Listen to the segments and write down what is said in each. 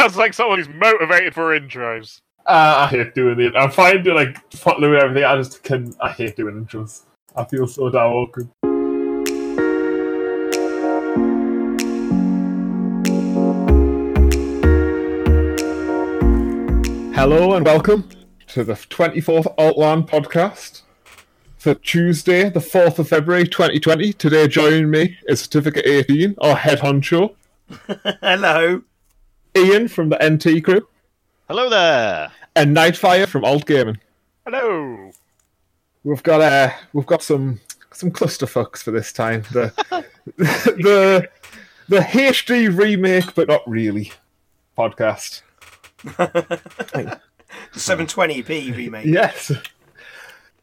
sounds like someone who's motivated for intros. Uh, I hate doing it. I'm fine to like following everything. I just can. I hate doing intros. I feel so damn awkward. Hello and welcome to the 24th altLAN podcast for Tuesday, the 4th of February 2020. Today, joining me is Certificate 18, our head honcho, Hello. Ian from the NT crew, Hello there. and Nightfire from Alt Gaming. Hello. We've got uh, we've got some some clusterfucks for this time. The the the HD remake, but not really podcast. 720p remake. Yes.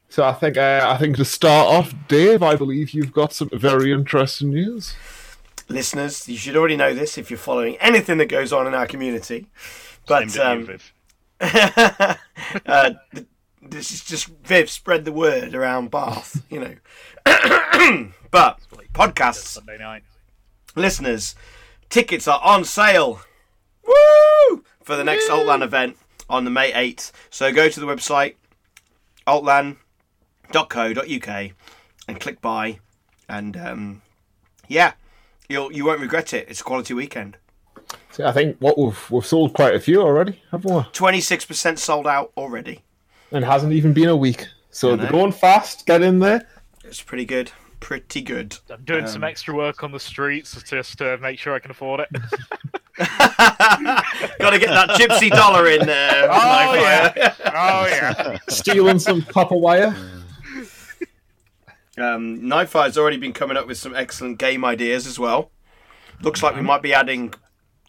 So I think uh, I think to start off, Dave, I believe you've got some very interesting news. Listeners, you should already know this if you're following anything that goes on in our community. But Aimed at you, um, Viv. uh, this is just Viv spread the word around Bath, you know. but podcasts, Sunday night. listeners, tickets are on sale. Woo! For the next altLAN event on the May 8th. So go to the website altlan.co.uk and click buy and um, yeah, you'll you won't regret it. It's a quality weekend. So I think what we've we've sold quite a few already, haven't we? 26% sold out already. And hasn't even been a week. So they're going fast. Get in there. It's pretty good. Pretty good. I'm doing some Um, extra work on the streets just to make sure I can afford it. Got to get that gypsy dollar in there. Oh, yeah. oh yeah. Stealing some copper wire. Um, Nightfire's already been coming up with some excellent game ideas as well. Looks like we might be adding.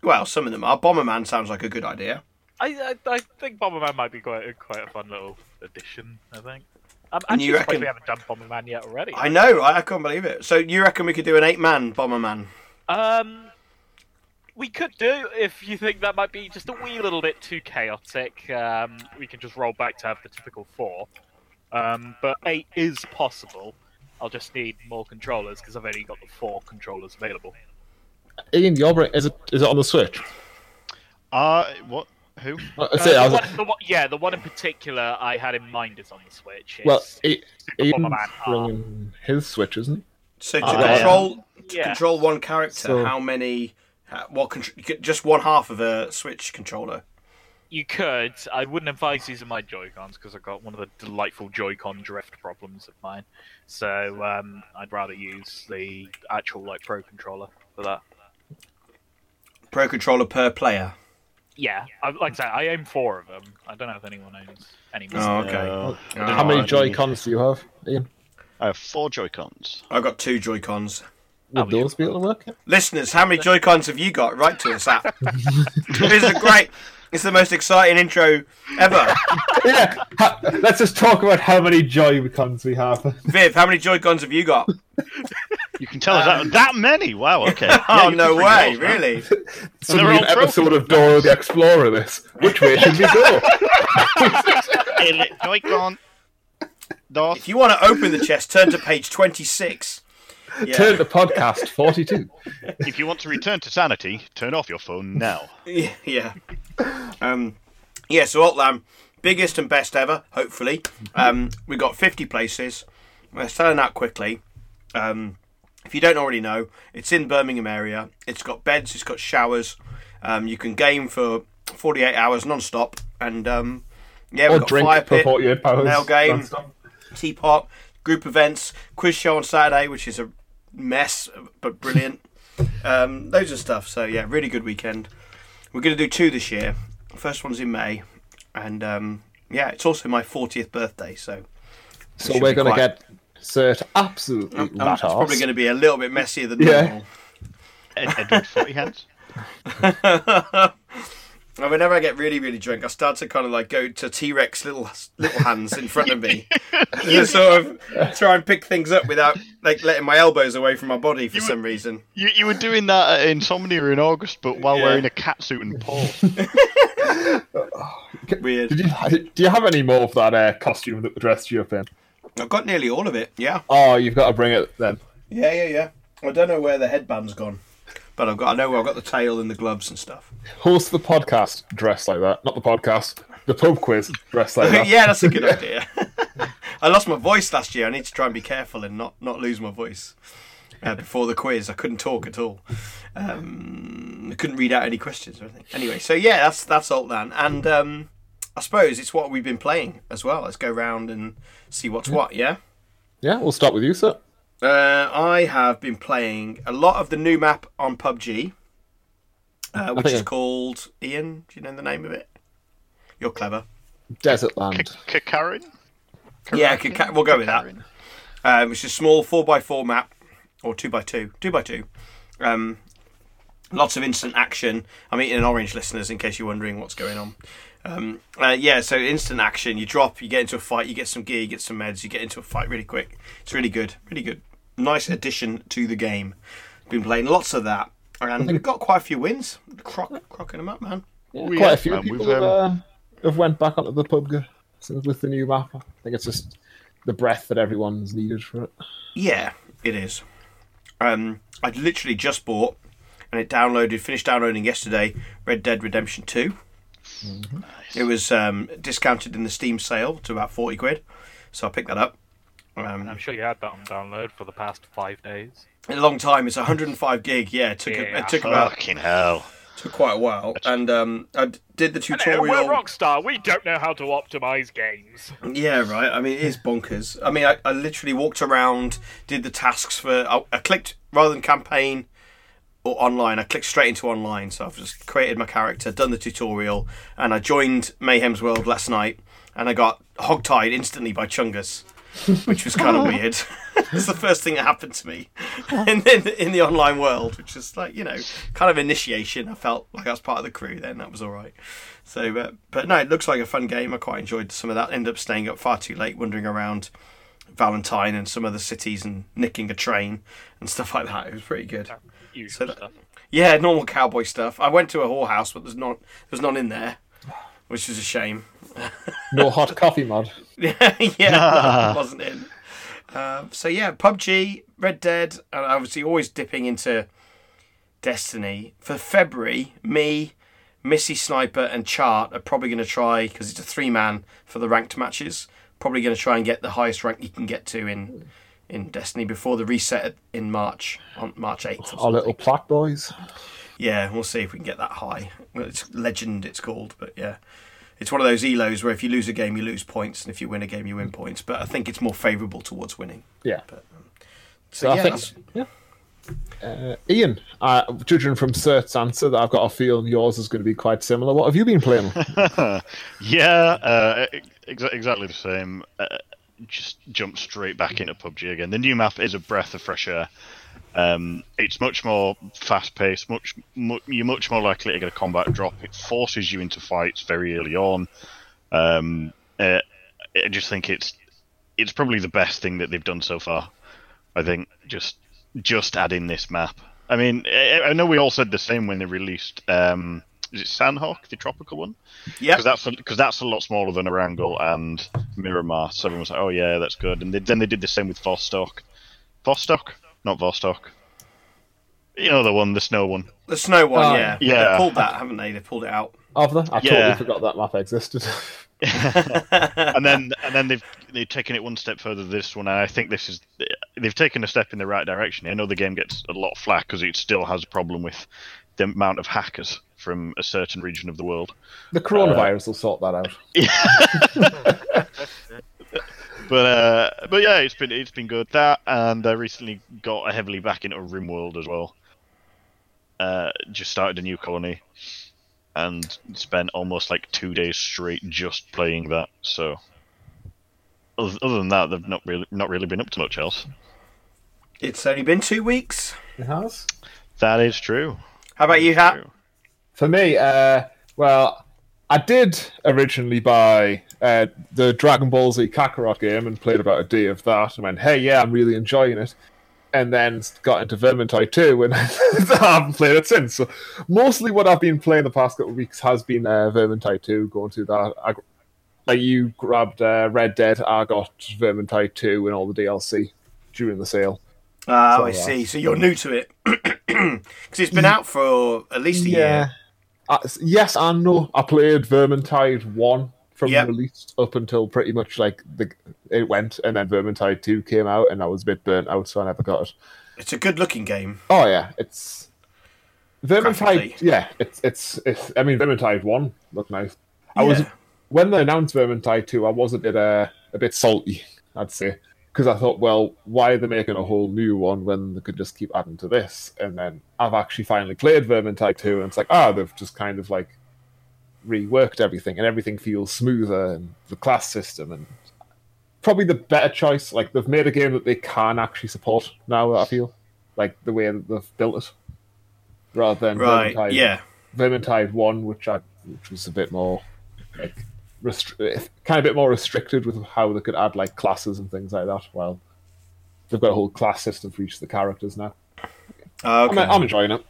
Well, some of them are. Bomberman sounds like a good idea. I, I I think Bomberman might be quite a, quite a fun little addition. I think. I'm And actually you surprised reckon- we haven't done Bomberman yet already. I know. I, I can't believe it. So you reckon we could do an eight-man Bomberman? Um, we could do if you think that might be just a wee little bit too chaotic. Um, we can just roll back to have the typical four. Um, but eight is possible. I'll just need more controllers because I've only got the four controllers available. Ian, your bra- is it is it on the Switch? Uh, what? Who? Uh, Uh, say, the was- one, the one, yeah, the one in particular I had in mind is on the Switch. well, It's I- Super Ian's Bomberman his Switch, isn't he? So to yeah. control to Yeah. control one character, So- how many? uh, What? Contr- just one half of a Switch controller. You could. I wouldn't advise using my Joy-Cons because I've got one of the delightful Joy-Con drift problems of mine. So um, I'd rather use the actual like Pro controller for that. Pro controller per player. Yeah, I, like I said, I own four of them. I don't know if anyone owns any more. Oh, okay. Uh, Uh, How many I- Joy Cons do you have, Ian? I have four Joy Cons. I've got two Joy Cons. Would Oh, those be able to work? Listeners, how many Joy Cons have you got? Write to us at. this is a great. It's the most exciting intro ever. yeah. ha- let's just talk about how many Joy Cons we have. Viv, how many Joy Cons have you got? You can tell us that um, that many. Wow. Okay. oh Yeah, you no way! yours, man. Really? Suddenly all an episode trophies. of Dora the Explorer. This. Which way should we go? Joy Con. North. If you want to open the chest, turn to page twenty-six. Yeah. Turn the podcast forty-two. If you want to return to sanity, turn off your phone now. Yeah, yeah. Um, yeah, so altLAN, biggest and best ever, hopefully. Um, we got 50 places. We're selling out quickly. Um, if you don't already know, it's in Birmingham area. It's got beds, it's got showers. Um, you can game for 48 hours non-stop. And um, yeah, we've got drink fire for pit, forty-eight hours. nail game. nonstop. teapot, group events, quiz show on Saturday, which is a mess but brilliant. um, loads of stuff. So yeah, really good weekend. We're going to do two this year. First one's in May, and um, yeah, it's also my 40th birthday. So So we're going to quite- get Cert absolutely um, rat it's probably going to be a little bit messier than Yeah. normal. Ed- Edward Forty Hands. And whenever I get really, really drunk, I start to kind of like go to T Rex little little hands in front of me, to sort of try and pick things up without like letting my elbows away from my body for You- some reason. You, you were doing that at Insomnia in August, but while Yeah. wearing a cat suit and paws. Weird. Did you, do you have any more of that uh, costume that dressed you up in? I've got nearly all of it. Yeah. Oh, you've got to bring it then. Yeah, yeah, yeah. I don't know where the headband's gone, but I've got I know I've got the tail and the gloves and stuff. Host the podcast dressed like that. Not the podcast. The pub quiz dressed like that. yeah, that's a good idea. I lost my voice last year. I need to try and be careful and not not lose my voice. Uh, before the quiz, I couldn't talk at all. Um, I couldn't read out any questions or anything. Anyway, so yeah, that's that's altLAN, and um, I suppose it's what we've been playing as well. Let's go round and see what's what. Yeah. Yeah, we'll start with you, sir. Uh, I have been playing a lot of the new map on PUBG, uh, which think is called Ian. Do you know the name of it? You're clever. Desert Land. Kakarin? Yeah, Kaka- we'll go with that. Um, it's a small four x four map, or two x two, two x two. Um, lots of instant action. I'm eating an orange, listeners, in case you're wondering what's going on. Um, uh, yeah, so instant action. You drop, you get into a fight, you get some gear, you get some meds, you get into a fight really quick. It's really good, really good. Nice addition to the game. Been playing lots of that, and we've got quite a few wins. Croc, crocking them up, man. Yeah, We- quite a few um, people we've, have, uh, have went back onto the pub since with the new map. I think it's just the breath that everyone's needed for it. Yeah, it is. Um, I literally just bought, and it downloaded, finished downloading yesterday. Red Dead Redemption Two. It was um, discounted in the Steam sale to about forty quid, so I picked that up. Um, I'm sure you had that on download for the past five days. in a long time, it's 105 gig. Yeah, it took a- it took about Fucking hell. took quite a while, and um, I d- did the Hello, we're tutorial. Rockstar. We don't know how to optimize games. Yeah, right. I mean, it is bonkers. I mean, I, I literally walked around, did the tasks for. I, I clicked rather than campaign or online. I clicked straight into online. So I've just created my character, done the tutorial, and I joined Mayhem's World last night, and I got hogtied instantly by Chungus, which was kind of weird. it's the first thing that happened to me in, in, in the online world, which is like you know, kind of initiation. I felt like I was part of the crew. Then that was all right. So, but, but no, it looks like a fun game. I quite enjoyed some of that. Ended up staying up far too late, wandering around Valentine and some other cities and nicking a train and stuff like that. It was pretty good. So that- Yeah, normal cowboy stuff. I went to a whorehouse, but there's not there's none in there, which is a shame. No hot coffee mod. yeah, yeah, wasn't in. Um, so yeah, PUBG, Red Dead, and obviously always dipping into Destiny for February. Me, Missy Sniper, and Chart are probably going to try because it's a three man for the ranked matches. Probably going to try and get the highest rank you can get to in in Destiny before the reset in March on March eighth. Our little plaque boys. Yeah, we'll see if we can get that high. It's Legend, it's called, but yeah. It's one of those elos where if you lose a game, you lose points, and if you win a game, you win points. But I think it's more favourable towards winning. Yeah. So, So I yeah, think, yeah. Uh, Ian, uh, judging from Cert's answer, that I've got a feeling yours is going to be quite similar. What have you been playing? yeah, uh, ex- exactly the same. Uh, just jump straight back into PUBG again. The new map is a breath of fresh air. Um, it's much more fast paced. Much, mu- you're much more likely to get a combat drop. It forces you into fights very early on. Um, uh, I just think it's it's probably the best thing that they've done so far. I think just just adding this map. I mean, I, I know we all said the same when they released. Um, is it Sanhok, the tropical one? Yeah, because that's because that's a lot smaller than Erangel and Miramar. So everyone was like, "Oh yeah, that's good." And they, then they did the same with Vostok. Vostok, not Vostok. You know the one, the snow one. the snow one, Oh, yeah. yeah. They pulled that, haven't they? They pulled it out. Of them? I Yeah. totally forgot that map existed. and then and then they've they've taken it one step further. This one, and I think this is they've taken a step in the right direction. I know the game gets a lot of flack because it still has a problem with the amount of hackers from a certain region of the world. the coronavirus uh, will sort that out. But uh, but yeah, it's been it's been good that, and I recently got heavily back into RimWorld as well. Uh, just started a new colony, and spent almost like two days straight just playing that. So other, other than that, they've not really not really been up to much else. It's only been two weeks. It has? That is true. How about you, Hat? For me, uh, well, I did originally buy uh, the Dragon Ball Z Kakarot game and played about a day of that and went, hey, yeah, I'm really enjoying it. And then got into Vermintide 2 and I haven't played it since. So mostly what I've been playing the past couple of weeks has been uh, Vermintide 2, going through that. I, like you grabbed uh, Red Dead, I got Vermintide 2 and all the DLC during the sale. Oh, I So, uh, see. So you're new to it because it's been out for at least a year. Uh, yes and no. I played Vermintide one from Yep. release up until pretty much like the it went, and then Vermintide two came out, and I was a bit burnt out, so I never got it. It's a good-looking game. Oh yeah, it's Vermintide. Yeah, it's it's it's. I mean, Vermintide one looked nice. I was when they announced Vermintide two, I was a bit uh, a bit salty, I'd say, because I thought, well, why are they making a whole new one when they could just keep adding to this? And then I've actually finally played Vermintide two, and it's like, ah, they've just kind of like reworked everything, and everything feels smoother, and the class system, and probably the better choice. Like they've made a game that they can actually support now. I feel like the way that they've built it, rather than Right. Vermintide Yeah. Vermintide one, which I which was a bit more like restri- kind of a bit more restricted with how they could add like classes and things like that. Well, they've got a whole class system for each of the characters now. Ah, okay. I'm, I'm enjoying it.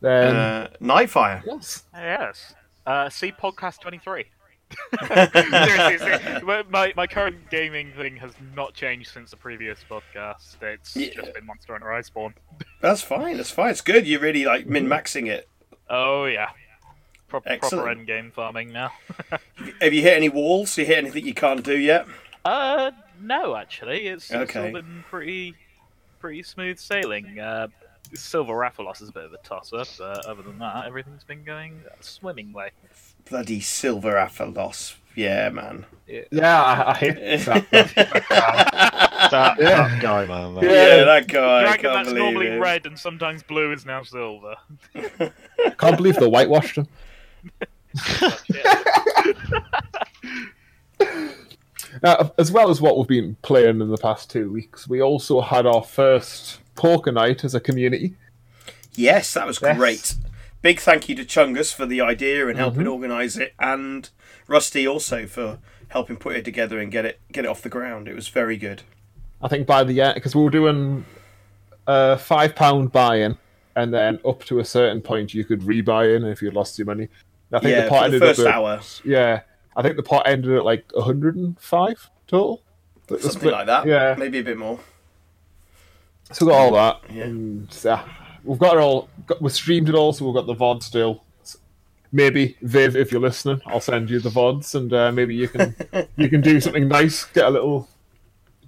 Then uh, Nightfire. yes, Yes. Uh, see podcast 23. Seriously, see, my- my, my current gaming thing has not changed since the previous podcast. It's Yeah. just been Monster Hunter Iceborne. That's fine. That's fine. It's good. You're really like min maxing it. Oh, yeah. Pro- proper Excellent. end game farming now. Have you hit any walls? You hit anything you can't do yet? Uh, no, actually. It's, it's Okay. all been pretty pretty smooth sailing. Uh, Silver Rathalos is a bit of a toss up, but other than that, everything's been going swimmingly. Bloody Silver Rathalos. Yeah, man. yeah, I, I hate that. that- That, Yeah. that guy, man. that- Yeah, that guy. I Dragon can't that's believe normally it. red and sometimes blue is now silver. can't believe they whitewashed him. Now, as well as what we've been playing in the past two weeks, we also had our first poker night as a community. Yes, that was Yes. great. Big thank you to Chungus for the idea and helping Mm-hmm. organise it, and Rusty also for helping put it together and get it get it off the ground. It was very good. I think by the end, because we were doing a five pound buy-in, and then up to a certain point you could rebuy in if you lost your money. I think Yeah, the pot for the ended first up at, hour. Yeah, I think the pot ended at like 105 total. Something split- like that. Yeah, Maybe a bit more. So we got all that. Yeah. And, yeah, we've got it all. Got, we streamed it all, so we've got the VOD still. Maybe Viv, if you're listening, I'll send you the VODs, and uh, maybe you can you can do something nice. Get a little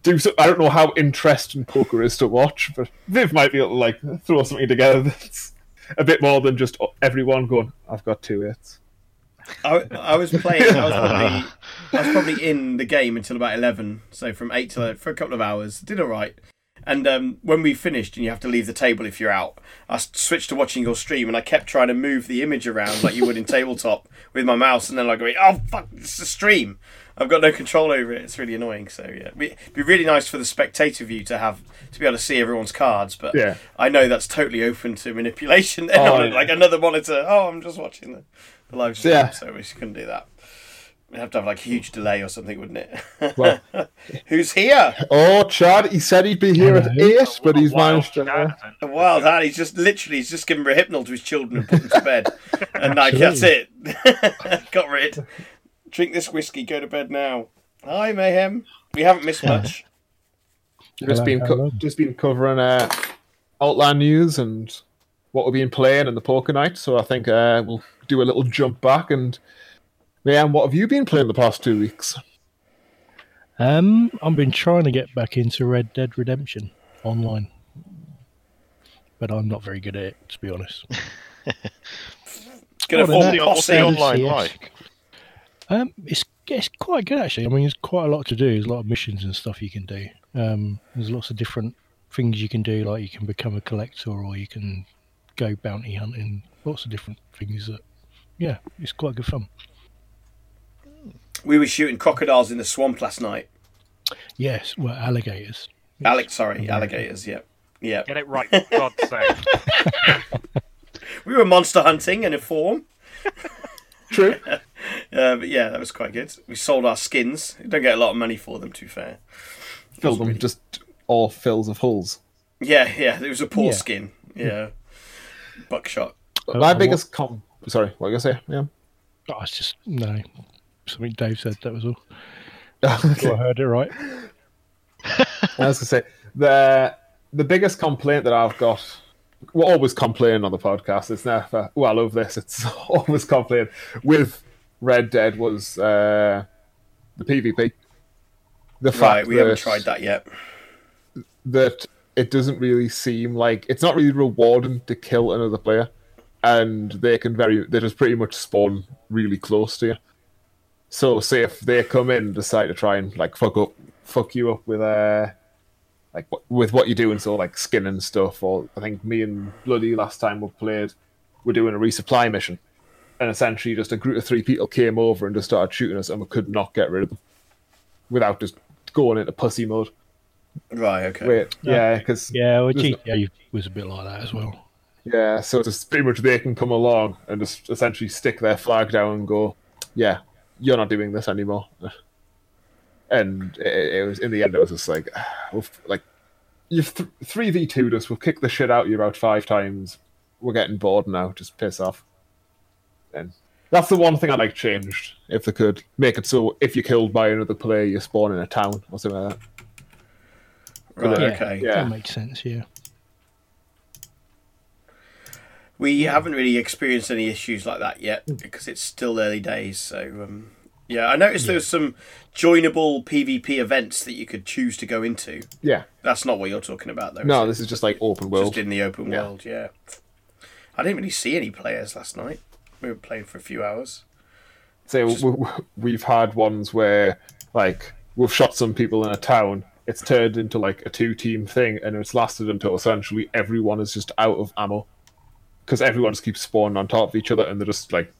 do. Some, I don't know how interesting poker is to watch, but Viv might be able to like throw something together that's a bit more than just everyone going. I've got two hits. I, I was playing. I was probably I was probably in the game until about eleven. So from eight to for a couple of hours, did all right. And um, when we finished, and you have to leave the table if you're out, I switched to watching your stream, and I kept trying to move the image around like you would in tabletop with my mouse, and then I go, "Oh fuck, it's a stream." I've got no control over it. It's really annoying. So yeah, it'd be really nice for the spectator view to have to be able to see everyone's cards. But Yeah. I know that's totally open to manipulation. Then Oh, yeah. like another monitor. Oh, I'm just watching the, the live stream, Yeah. so we couldn't do that. We'd have to have like a huge delay or something, wouldn't it? Well- Who's here? Oh, Chad, he said he'd be here at eight, but he's Wild managed to. Uh, Jonathan. A wild hand. He's just literally he's just given Hypnol to his children and put them to bed, and like that's it. Got rid. Drink this whiskey. Go to bed now. Hi, mayhem. We haven't missed much. just Hello, been co- just been covering uh, outline news and what we've been playing in the poker night. So I think uh, we'll do a little jump back and. Man, what have you been playing the past two weeks? Um, I've been trying to get back into Red Dead Redemption online, but I'm not very good at it, to be honest. Gonna Oh, form then a that- What's the online like? Um, it's it's quite good actually. I mean, there's quite a lot to do. There's a lot of missions and stuff you can do. Um, there's lots of different things you can do. Like you can become a collector, or you can go bounty hunting. Lots of different things. That yeah, it's quite good fun. We were shooting crocodiles in the swamp last night. Yes, well, alligators. Alex, sorry, alligators. Yep, yep. Get it right, for God's sake. We were monster hunting in a form. True. Uh, but yeah, that was quite good. We sold our skins. We don't get a lot of money for them, to be fair. Fill them just all fills of holes. Yeah, yeah. It was a poor Yeah. skin. Yeah. Buckshot. My and biggest com. Sorry, what were you gonna say? Yeah. Oh, it's just no. Something Dave said. That was all. I Okay. heard it right. I was gonna say the the biggest complaint that I've got. We always complain on the podcast. It's never. Well, I love this. It's always complain with Red Dead was uh, the PvP. The fact Right, we haven't tried that yet. that it doesn't really seem like it's not really rewarding to kill another player, and they can very they just pretty much spawn really close to you. So, say if they come in and decide to try and like fuck up, fuck you up with uh like with what you're doing, so like skinning stuff, or I think me and Bloody last time we played, we're doing a resupply mission, and essentially just a group of three people came over and just started shooting us, and we could not get rid of them without just going into pussy mode. Right, okay. Wait, yeah, because Yeah, well, There's no- GTA was a bit like that as well. yeah, so it's pretty much they can come along and just essentially stick their flag down and go, yeah, you're not doing this anymore. And it, it was in the end, it was just like, we've, like you've three v two us. We'll kick the shit out of you about five times. We're getting bored now. Just piss off. And that's the one thing I'd like changed if they could make it so if you're killed by another player, you spawn in a town or something like that. Right, Yeah, okay. Yeah. that makes sense. Yeah, We haven't really experienced any issues like that yet because it's still early days. So, um, yeah, I noticed there was some joinable PvP events that you could choose to go into. Yeah. That's not what you're talking about, though. No, is this is just like open world. just in the open Yeah. world. Yeah, I didn't really see any players last night. We were playing for a few hours. So Just- we've had ones where like we've shot some people in a town. It's turned into like a two-team thing, and it's lasted until essentially everyone is just out of ammo because everyone just keeps spawning on top of each other, and they're just like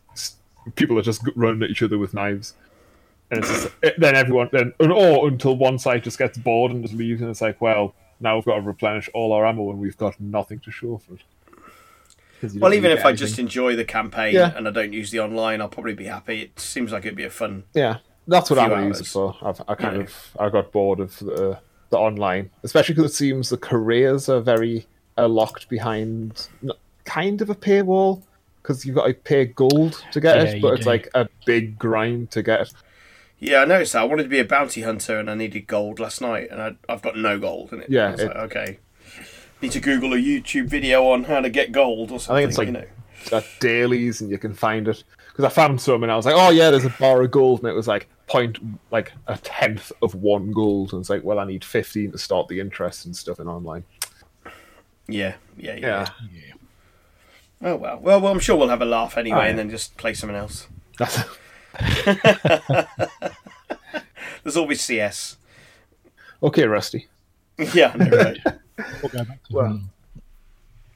people are just running at each other with knives. And it's just, it- then everyone then or oh, until one side just gets bored and just leaves, and it's like, well, now we've got to replenish all our ammo, and we've got nothing to show for it. Well, even if I get just enjoy the campaign Yeah. and I don't use the online, I'll probably be happy. It seems like it'd be a fun. Yeah, that's what I'm going to use it for. I've, I kind Yeah. of I got bored of the the online, especially because it seems the careers are very are locked behind n- kind of a paywall because you've got to pay gold to get Yeah, it, but it's do. like a big grind to get it. Yeah, I noticed that. I wanted to be a bounty hunter and I needed gold last night, and I, I've got no gold in it. Yeah, I was it- like, okay. Need to Google a YouTube video on how to get gold or something. I something. think it's like you know. at dailies and you can find it because I found some and I was like, oh yeah, there's a bar of gold and it was like point like a tenth of one gold and it's like, well, I need fifteen to start the interest and stuff in online. Yeah, yeah, yeah. Yeah, Oh well. well, well, I'm sure we'll have a laugh anyway, Oh, yeah. and then just play something else. that's There's always CS. okay, Rusty. yeah, I know, right. we'll go back to well,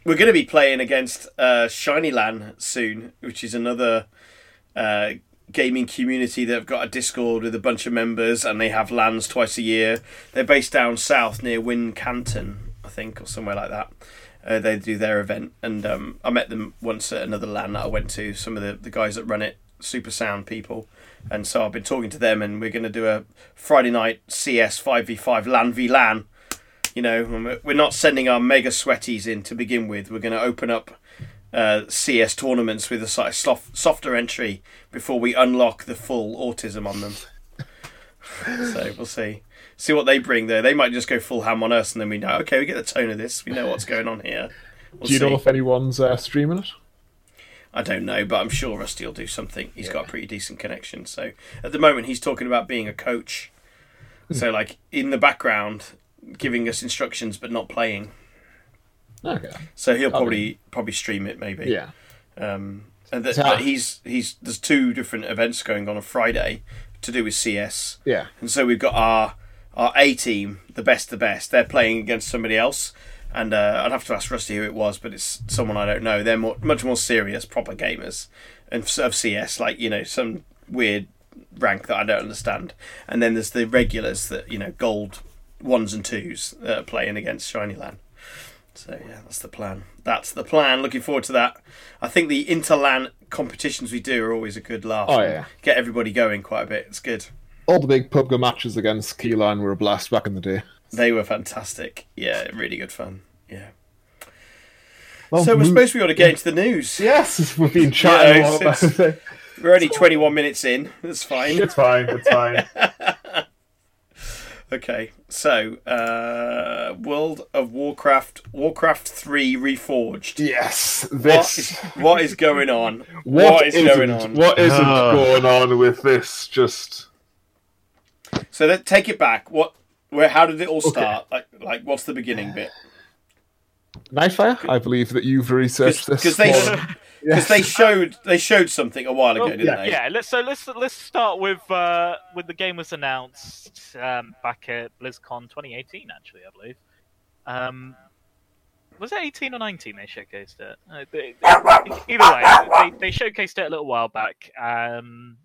we're going to be playing against uh, Shiny Lan soon, which is another uh, gaming community that have got a Discord with a bunch of members, and they have lands twice a year. They're based down south near Wincanton, I think, or somewhere like that. Uh, they do their event, and um, I met them once at another LAN that I went to. Some of the, the guys that run it, super sound people, and so I've been talking to them, and we're going to do a Friday night CS five v five LAN v LAN you know, we're- not sending our mega sweaties in to begin with. We're going to open up uh, CS tournaments with a sort of soft, softer entry before we unlock the full autism on them. so we'll see. See what they bring there. They might just go full ham on us, and then we know, okay, we get the tone of this. We know what's going on here. We'll Do you see. know if anyone's uh, streaming it? I don't know, but I'm sure Rusty will do something. He's got a pretty decent connection. So at the moment, he's talking about being a coach. So like in the background, giving us instructions but not playing. Okay. So he'll Okay. probably probably stream it maybe. Yeah. Um, and th- So- but he's he's there's two different events going on on Friday to do with CS, Yeah. and so we've got our our A team, the best, the best. They're playing against somebody else, and uh, I'd have to ask Rusty who it was, but it's someone I don't know. They're more, much more serious, proper gamers, and of CS, like you know some weird rank that I don't understand. And then there's the regulars that you know gold ones and twos that are playing against Shiny Land. So yeah, that's the plan. That's the plan. Looking forward to that. I think the interland competitions we do are always a good laugh. Oh, yeah. get everybody going quite a bit. It's good. All the big PUBG matches against Keyline were a blast back in the day. They were fantastic. Yeah, really good fun. Yeah. Well, so we're mo- supposed to be able to get into the news. Yes, we've been chatting Yeah, a lot about since- it. We're only 21 minutes in. That's fine. It's fine. It's fine. Okay, so uh, World of Warcraft, Warcraft Three Reforged. Yes, this. is, what is going on? what what is isn't, going on? What isn't Ah. going on with this? Just So let take it back. What? Where? How did it all start? Like, like what's the beginning bit? Nightfire. I believe that you've researched this. Because they because Yes. they showed they showed something a while ago, Oh, didn't yeah, they? Yeah, let's so let's let's start with uh, with the game was announced um, back at BlizzCon 2018, actually, I believe. Um, was it 18 or 19 they showcased it? Uh, they- either way, they, they showcased it a little while back, um,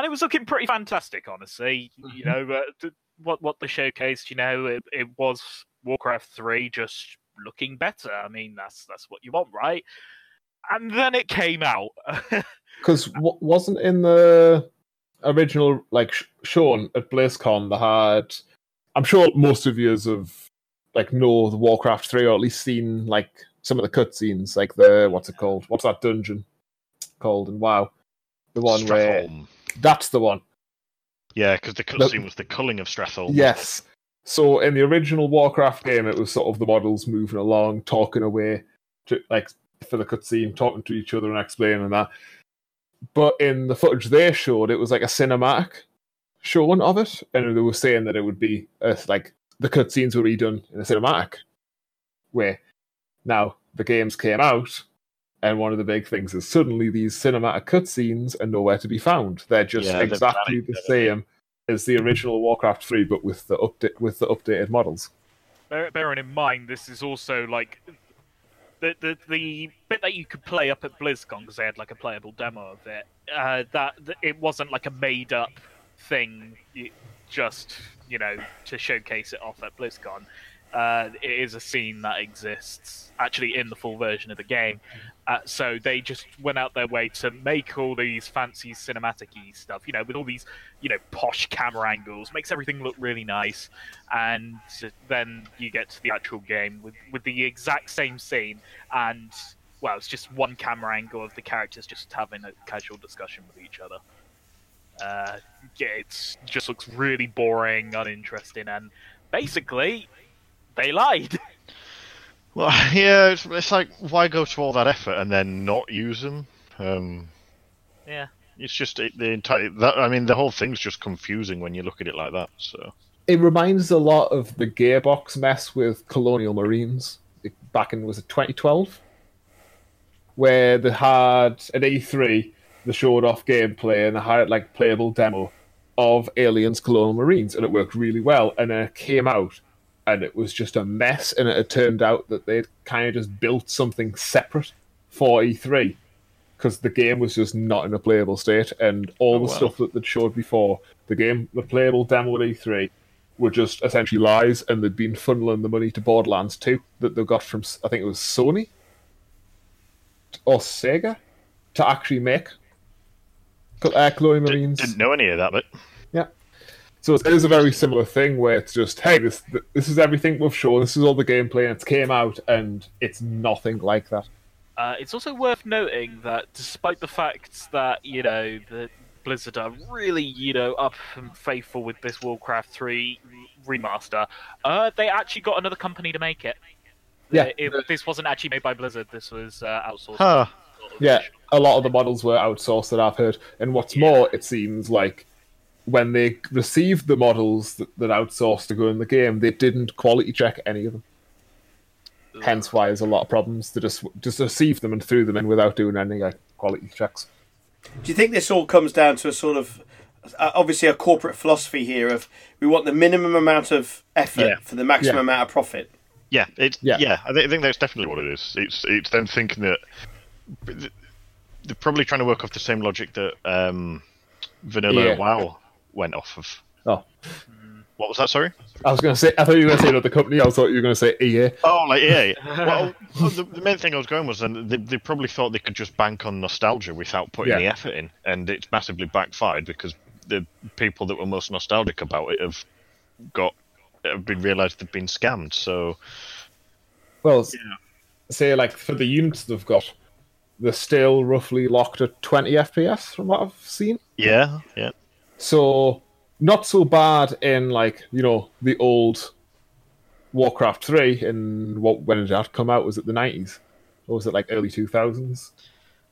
and it was looking pretty fantastic, honestly. You know, uh, what what the showcased, you know, it, it was Warcraft 3 just looking better. I mean, that's that's what you want, right? And then it came out. Because w- wasn't in the original like sh- shown at BlizzCon they had. I'm sure most of you have like know the Warcraft three or at least seen like some of the cutscenes, like the what's it called? What's that dungeon called? And wow, the one where Stratholme. That's the one. Yeah, because the cutscene was the culling of Stratholme. Yes. So in the original Warcraft game, it was sort of the models moving along, talking away, to, like for the cutscene, talking to each other and explaining that. But in the footage they showed, it was like a cinematic showing of it, and they were saying that it would be uh, like the cutscenes were redone in a cinematic way. Now the games came out, and one of the big things is suddenly these cinematic cutscenes are nowhere to be found. They're just Yeah, exactly the same as the original Warcraft 3, but with the update with the updated models. Bear, bearing in mind, this is also like the the the bit that you could play up at BlizzCon because they had like a playable demo of it. Uh, that, that it wasn't like a made up thing, you, just you know to showcase it off at BlizzCon. Uh, it is a scene that exists actually in the full version of the game. Uh, so they just went out their way to make all these fancy cinematic-y stuff, you know, with all these, you know, posh camera angles, makes everything look really nice. And then you get to the actual game with with the exact same scene. And well it's just one camera angle of the characters just having a casual discussion with each other. Uh, yeah it just looks really boring uninteresting and basically they lied Well, yeah, it's, it's like why go to all that effort and then not use them? Um, yeah it's just it, the entire. That, I mean, the whole thing's just confusing when you look at it like that. So It reminds a lot of the Gearbox mess with Colonial Marines back in was it 2012, where they had at E3 they showed off gameplay and they had like playable demo of Aliens Colonial Marines and it worked really well. And then it came out and it was just a mess. And it had turned out that they'd kind of just built something separate for E3 because the game was just not in a playable state. And all Oh, the wow. stuff that they'd showed before, the game, the playable demo at E3, were just essentially lies. And they'd been funneling the money to Borderlands 2 that they got from, I think it was Sony or Sega to actually make uh, Di- Marines. didn't know any of that, but Yeah. So it is a very similar thing where it's just, hey, this this is everything we've shown, this is all the gameplay, and it came out, and it's nothing like that. Uh, it's also worth noting that despite the fact that you know the Blizzard are really you know up and faithful with this Warcraft 3 remaster, uh, they actually got another company to make it. Yeah. It- this wasn't actually made by Blizzard. This was uh, outsourced. huh? Yeah, a lot of the models were outsourced that I've heard, and what's more, it seems like when they received the models that, that outsourced to go in the game, they didn't quality check any of them. Hence, why there's a lot of problems. They just just received them and threw them in without doing any like, quality checks. Do you think this all comes down to a sort of uh, obviously a corporate philosophy here of we want the minimum amount of effort Yeah. for the maximum Yeah. amount of profit? Yeah, it's Yeah. yeah. I, thi- I think that's definitely what it is. It's it's them thinking that they're probably trying to work off the same logic that um, Vanilla Yeah. WoW went off of. Oh, What was that? Sorry. I was going to say, I thought you were going to say another company. I thought you were going to say EA. Oh, like yeah. well, the, the main thing I was going was then they, they probably thought they could just bank on nostalgia without putting Yeah. the effort in, and it's massively backfired because the people that were most nostalgic about it have got have been realised they've been scammed. So Well, s- say like for the units they've got, they're still roughly locked at 20 FPS from what I've seen. yeah, yeah. So not so bad in like you know the old Warcraft three in what when did that come out? Was it the nineties or was it like early two thousands?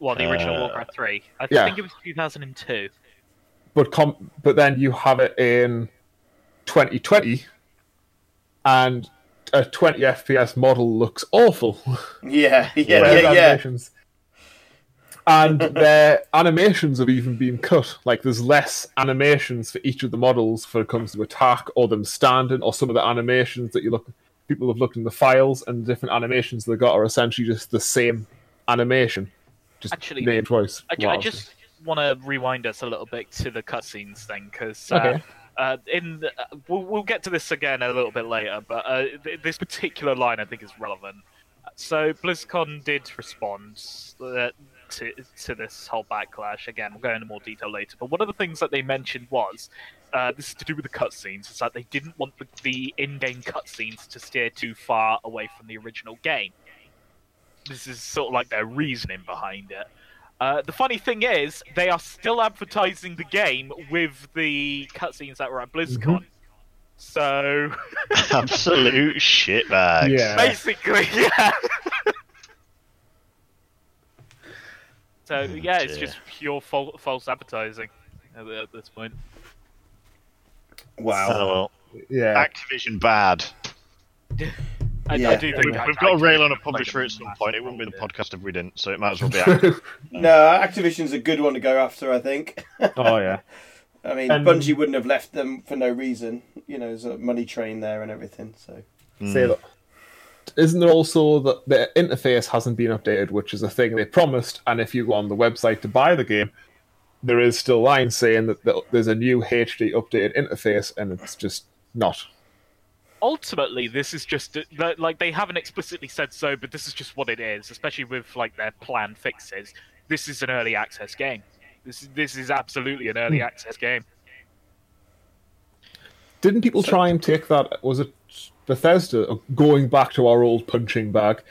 Well, the original Uh, Warcraft 3. I yeah. think it was 2002. But com- but then you have it in twenty twenty, and a twenty FPS model looks awful. Yeah, yeah, Whereas yeah, yeah. And their animations have even been cut. Like there's less animations for each of the models for it comes to attack or them standing or some of the animations that you look people have looked in the files and the different animations they got are essentially just the same animation. Just Actually, named twice. I, I just want to rewind us a little bit to the cutscenes thing, because Okay. uh, uh, in the, uh, we'll, we'll get to this again a little bit later, but uh, th- this particular line I think is relevant. So BlizzCon did respond uh, to to this whole backlash. Again, we'll go into more detail later. But one of the things that they mentioned was uh, this is to do with the cutscenes. Is that they didn't want the, the in-game cutscenes to steer too far away from the original game. This is sort of like their reasoning behind it. Uh, the funny thing is, they are still advertising the game with the cutscenes that were at BlizzCon. So Absolute shitbags. Yeah. basically, yeah. So yeah, it's just pure fal- false advertising at, at this point. Wow. Oh, well. yeah. Activision bad. I, Yeah. I do think We've, we've got to rail on a Activision played publisher a at some point. It wouldn't be the podcast if we didn't, so it might as well be Activision. No, Activision's a good one to go after, I think. oh yeah. I mean, And- Bungie wouldn't have left them for no reason. You know, there's a money train there and everything. So hmm. See that. Isn't there also that the interface hasn't been updated, which is a thing they promised? And if you go on the website to buy the game, there is still lines saying that there's a new HD updated interface, and it's just not. ultimately this is just like they haven't explicitly said so but this is just what it is especially with like their planned fixes this is an early access game this is this is absolutely an early hmm. access game Didn't people So- try and take that? Was it Bethesda uh, going back to our old punching bag?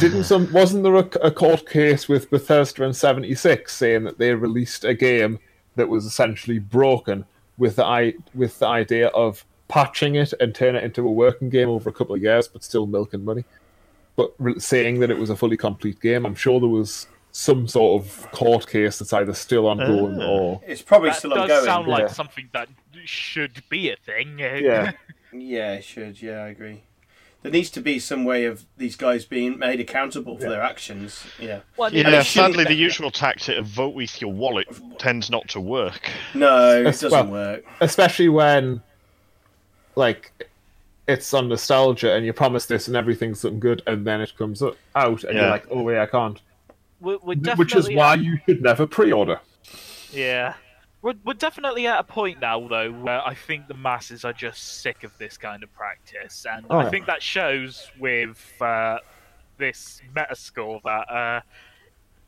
Didn't some? Wasn't there a, a court case with Bethesda in '76 saying that they released a game that was essentially broken with the i with the idea of patching it and turn it into a working game over a couple of years, but still milking money, but re- saying that it was a fully complete game? I'm sure there was some sort of court case that's either still ongoing Ah. or it's probably that still does ongoing. sound like yeah. something that should be a thing yeah. Yeah, it should. Yeah, I agree. There needs to be some way of these guys being made accountable for their actions. Yeah. well, I mean, Yeah, sadly, the usual tactic of vote with your wallet tends not to work. No, it doesn't well- work. especially when like it's on nostalgia and you promise this and everything's something good and then it comes out and you're like oh wait i can't we're, we're which is why at- you should never pre-order Yeah. We're, we're definitely at a point now, though, where I think the masses are just sick of this kind of practice. And Oh, I yeah. think that shows with uh, this Metascore that uh,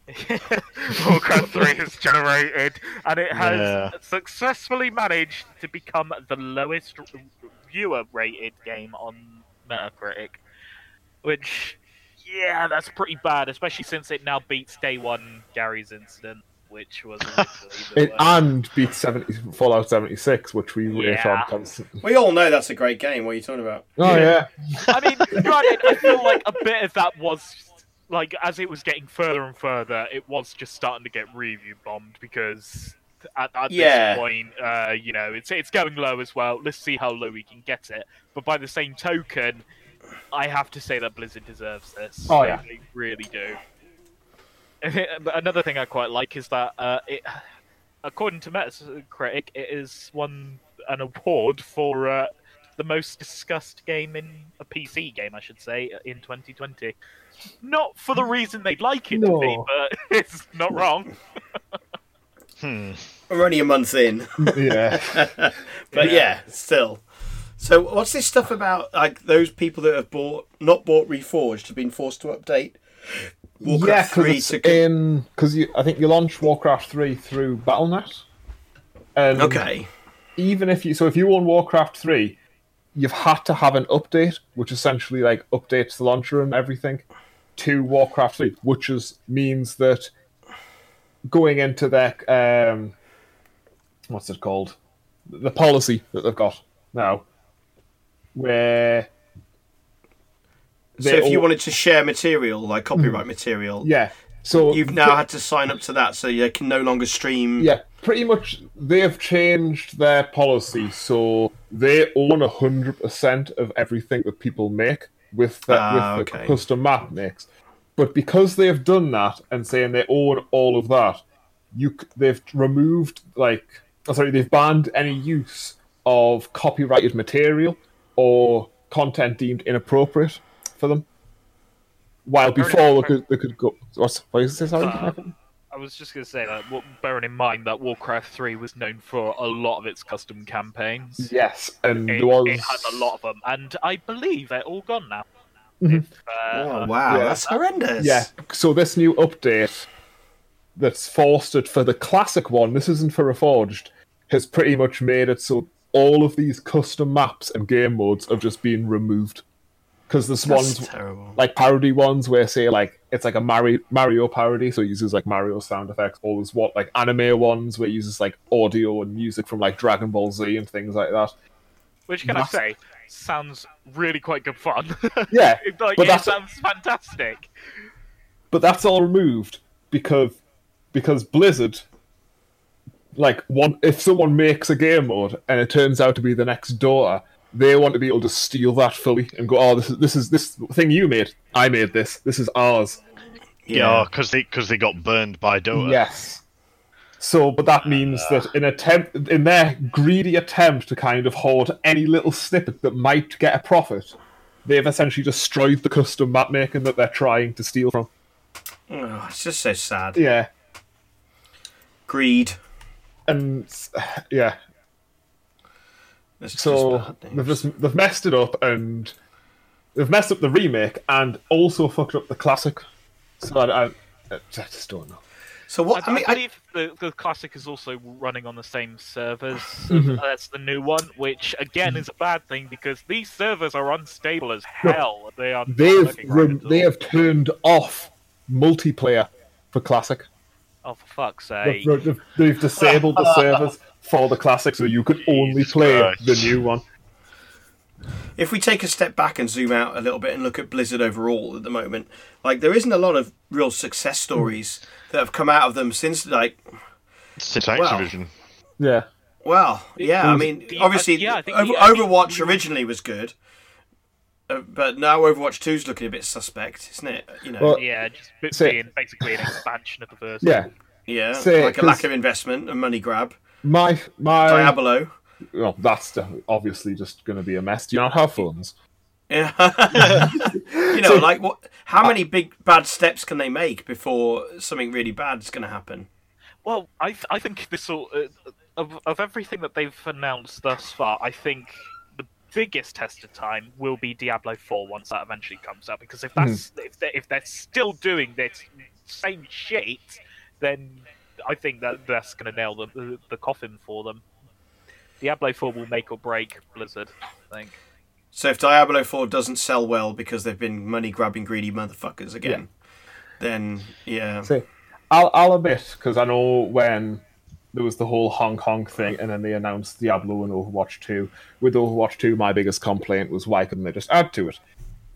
Warcraft 3 has generated. And it has Yeah. successfully managed to become the lowest viewer rated game on Metacritic. Which, yeah, that's pretty bad, especially since it now beats Day One Garry's Incident, which was it, and beat 70 fallout 76 which we rate on constantly We all know that's a great game. What are you talking about? oh yeah I mean, granted, I feel like a bit of that was like as it was getting further and further, it was just starting to get review bombed because at, at Yeah. this point, uh, you know, it's it's going low as well. Let's see how low we can get it. But by the same token, I have to say that Blizzard deserves this. Oh, yeah. they really do. but another thing I quite like is that uh, it, according to Metacritic, it is won an award for uh, the most discussed game in a PC game, I should say, in 2020. Not for the reason they'd like it to be, but it's not wrong. Hmm. We're only a month in, yeah but yeah, still. So, what's this stuff about? Like those people that have bought, not bought Reforged, have been forced to update yeah Warcraft because three to. in because you i think you launch warcraft 3 through Battle.net and Okay. even if you so if you own Warcraft three, you've had to have an update, which essentially like updates the launcher and everything to Warcraft three, which is means that going into their um, what's it called, the policy that they've got now, where So if you all- wanted to share material, like copyright material, yeah, so you've now had to sign up to that, so you can no longer stream. Yeah, pretty much they have changed their policy. So they own hundred percent of everything that people make with the, Ah, with the custom map makes. But because they have done that and saying they own all of that, you they've removed like oh, sorry they've banned any use of copyrighted material or content deemed inappropriate for them. While before they could, they could go. What's, what is this? Sorry, Uh, I was just going to say that, wa- bearing in mind that Warcraft 3 was known for a lot of its custom campaigns. yes, and It, was it has a lot of them, and I believe they're all gone now. Mhm. If, uh, Oh wow, Yeah. that's horrendous. Yeah. So this new update that's forced it for the classic one, this isn't for Reforged, has pretty much made it so all of these custom maps and game modes have just been removed. Because there's that's ones terrible. like parody ones where say like it's like a Mario Mario parody, so it uses like Mario sound effects, or there's what like anime ones where it uses like audio and music from like Dragon Ball Z and things like that. which can I say sounds really quite good fun. Yeah, like, but that sounds fantastic. but that's all removed because because Blizzard like one if someone makes a game mode and it turns out to be the next Dota, they want to be able to steal that fully and go, oh, this is this is this thing you made. I made this. This is ours. Yeah, because they because they got burned by Dota. Yes. So, but that means uh, that in attempt in their greedy attempt to kind of hoard any little snippet that might get a profit, they've essentially destroyed the custom map making that they're trying to steal from. Oh, it's just so sad. Yeah. Greed. And yeah, It's So bad they've just they've messed it up and they've messed up the remake and also fucked up the classic. So I, I, I just don't know. So what? I, I mean, I, believe the, the classic is also running on the same servers Mm-hmm. as the new one, which again is a bad thing because these servers are unstable as hell. They are They've working right they have turned off multiplayer for classic. Oh, for fuck's They've, sake! they've, they've disabled the servers for the classic, so you could only Jesus play Christ. the new one. if we take a step back and zoom out a little bit and look at Blizzard overall at the moment, like there isn't a lot of real success stories that have come out of them since like Since Well. Activision. Yeah, Well, yeah, I mean, the- obviously, yeah, I Over- the- Overwatch the- originally was good, uh, but now Overwatch 2 is looking a bit suspect, isn't it? You know, Well, Yeah, just bit So- being basically an expansion of the first. yeah. yeah, say, like a lack 'cause- of investment and money grab. My my, Diablo. well, that's obviously just going to be a mess. Do you not have phones? Yeah. you know, like what? How many big bad steps can they make before something really bad is going to happen? Well, I I think this all uh, of of everything that they've announced thus far. I think the biggest test of time will be Diablo Four once that eventually comes out. Because if that's if they if they're still doing this same shit, then I think that that's going to nail the, the the coffin for them. Diablo Four will make or break Blizzard. I think. So if Diablo 4 doesn't sell well because they've been money grabbing greedy motherfuckers again, then yeah. See, I'll I'll admit because I know when there was the whole Hong Kong thing, and then they announced Diablo and Overwatch Two. With Overwatch Two, my biggest complaint was why couldn't they just add to it?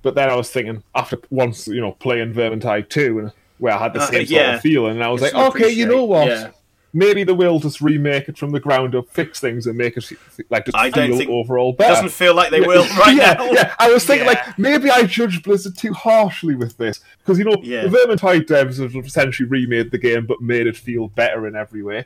But then I was thinking after once you know playing Vermintide Two, and where I had the Uh, same sort of feeling, and I was It's like, okay, you know what? yeah. Maybe they will just remake it from the ground up, fix things, and make it like just I feel think- overall better. Doesn't feel like they will right yeah, now. Yeah, I was thinking Yeah. like maybe I judged Blizzard too harshly with this because you know Yeah. the Vermintide devs have essentially remade the game but made it feel better in every way.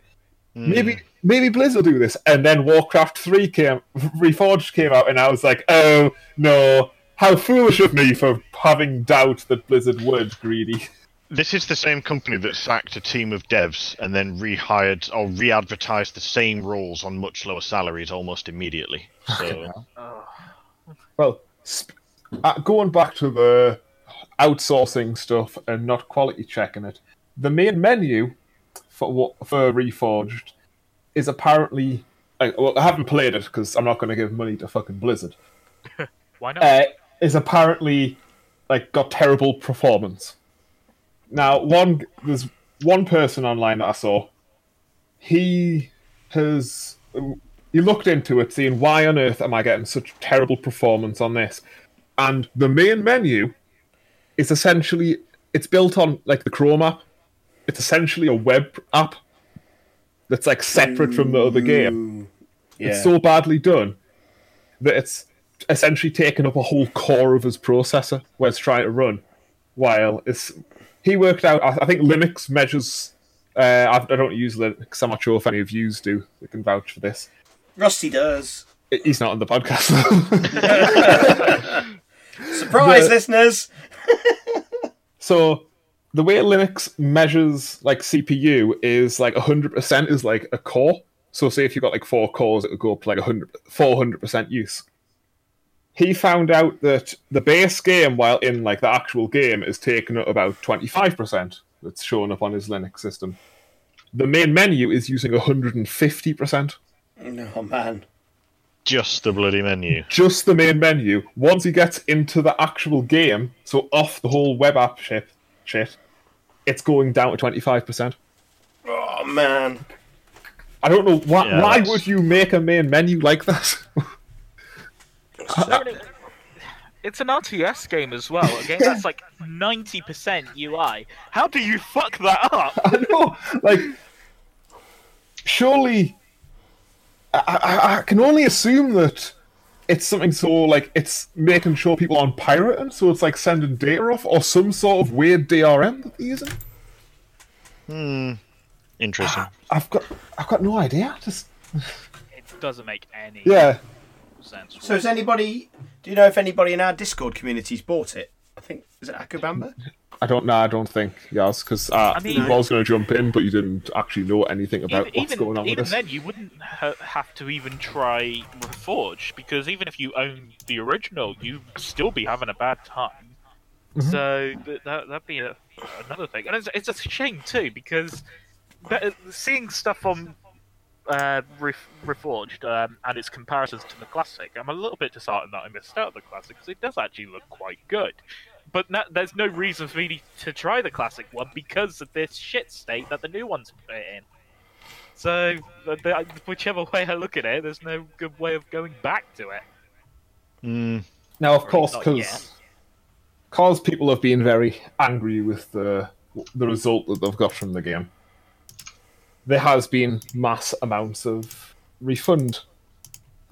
Maybe maybe Blizzard will do this, and then Warcraft Three came, Reforged came out, and I was like, oh no, how foolish of me for having doubt that Blizzard wouldn't greedy. This is the same company that sacked a team of devs and then rehired or re-advertised the same roles on much lower salaries almost immediately. So Well, sp- uh, going back to the outsourcing stuff and not quality checking it, the main menu for what for Reforged is apparently. Like, well, I haven't played it because I'm not going to give money to fucking Blizzard. Why not? Uh, is apparently like got terrible performance. Now, one there's one person online that I saw. He has um, he looked into it, seeing why on earth am I getting such terrible performance on this? And the main menu is essentially it's built on like the Chrome app. It's essentially a web app that's like separate from the other game. Yeah. It's so badly done that it's essentially taken up a whole core of his processor where it's trying to run. While it's he worked out, I I think Linux measures. Uh, I I don't use Linux. I'm not sure if any of yous do. They can vouch for this. Rusty does. He's not on the podcast. Surprise, The- listeners! so the way Linux measures like CPU is like 100% is like a core. So say if you've got like four cores, it would go up to like 100, 400% use. He found out that the base game, while in like the actual game, is taken up about 25%. That's shown up on his Linux system. The main menu is using 150%. Oh man. Just the bloody menu. Just the main menu. Once he gets into the actual game, so off the whole web app shit, shit it's going down to 25%. Oh man. I don't know why. Yeah, why that's- would you make a main menu like that? It's an RTS game as well. A game that's like 90% UI. How do you fuck that up? I know. Like, surely, I, I, I can only assume that it's something so like it's making sure people aren't pirating, so it's like sending data off, or some sort of weird DRM that they're using. Hmm. Interesting. I've got, I've got no idea. Just It doesn't make any yeah. Sense. So has anybody? Do you know if anybody in our Discord community's bought it? I think is it Akubamba? I don't know. I don't think yes, because uh, I mean- I was going to jump in, but you didn't actually know anything about even, what's even, going on with even this. then, you wouldn't ha- have to even try Reforged because even if you own the original, you'd still be having a bad time. Mm-hmm. So th- that that'd be a, another thing, and it's, it's a shame too because that, seeing stuff on uh, Ref- Reforged um, and its comparisons to the classic, I'm a little bit disheartened that I missed out on the classic because it does actually look quite good. But na there's no reason for me to try the classic one because of this shit state that the new one's put in. So, the, the, whichever way I look at it, there's no good way of going back to it. Hmm. Now, of Or course, because because people have been very angry with the the result that they've got from the game, there has been mass amounts of refund,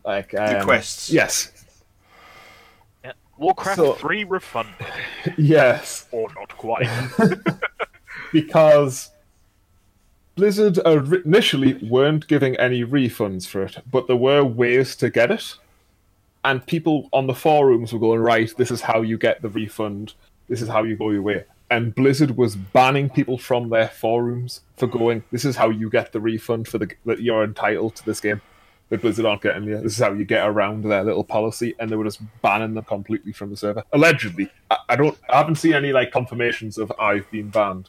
like um, Requests. Yes, Yeah. Warcraft So- 3 refund. yes, or not quite. because Blizzard initially weren't giving any refunds for it, but there were ways to get it. And people on the forums were going, right, this is how you get the refund, this is how you go your way. And Blizzard was banning people from their forums for going, this is how you get the refund for the that you're entitled to this game. That Blizzard aren't getting you. This is how you get around their little policy, and they were just banning them completely from the server. Allegedly, I, I don't, I haven't seen any like confirmations of I've been banned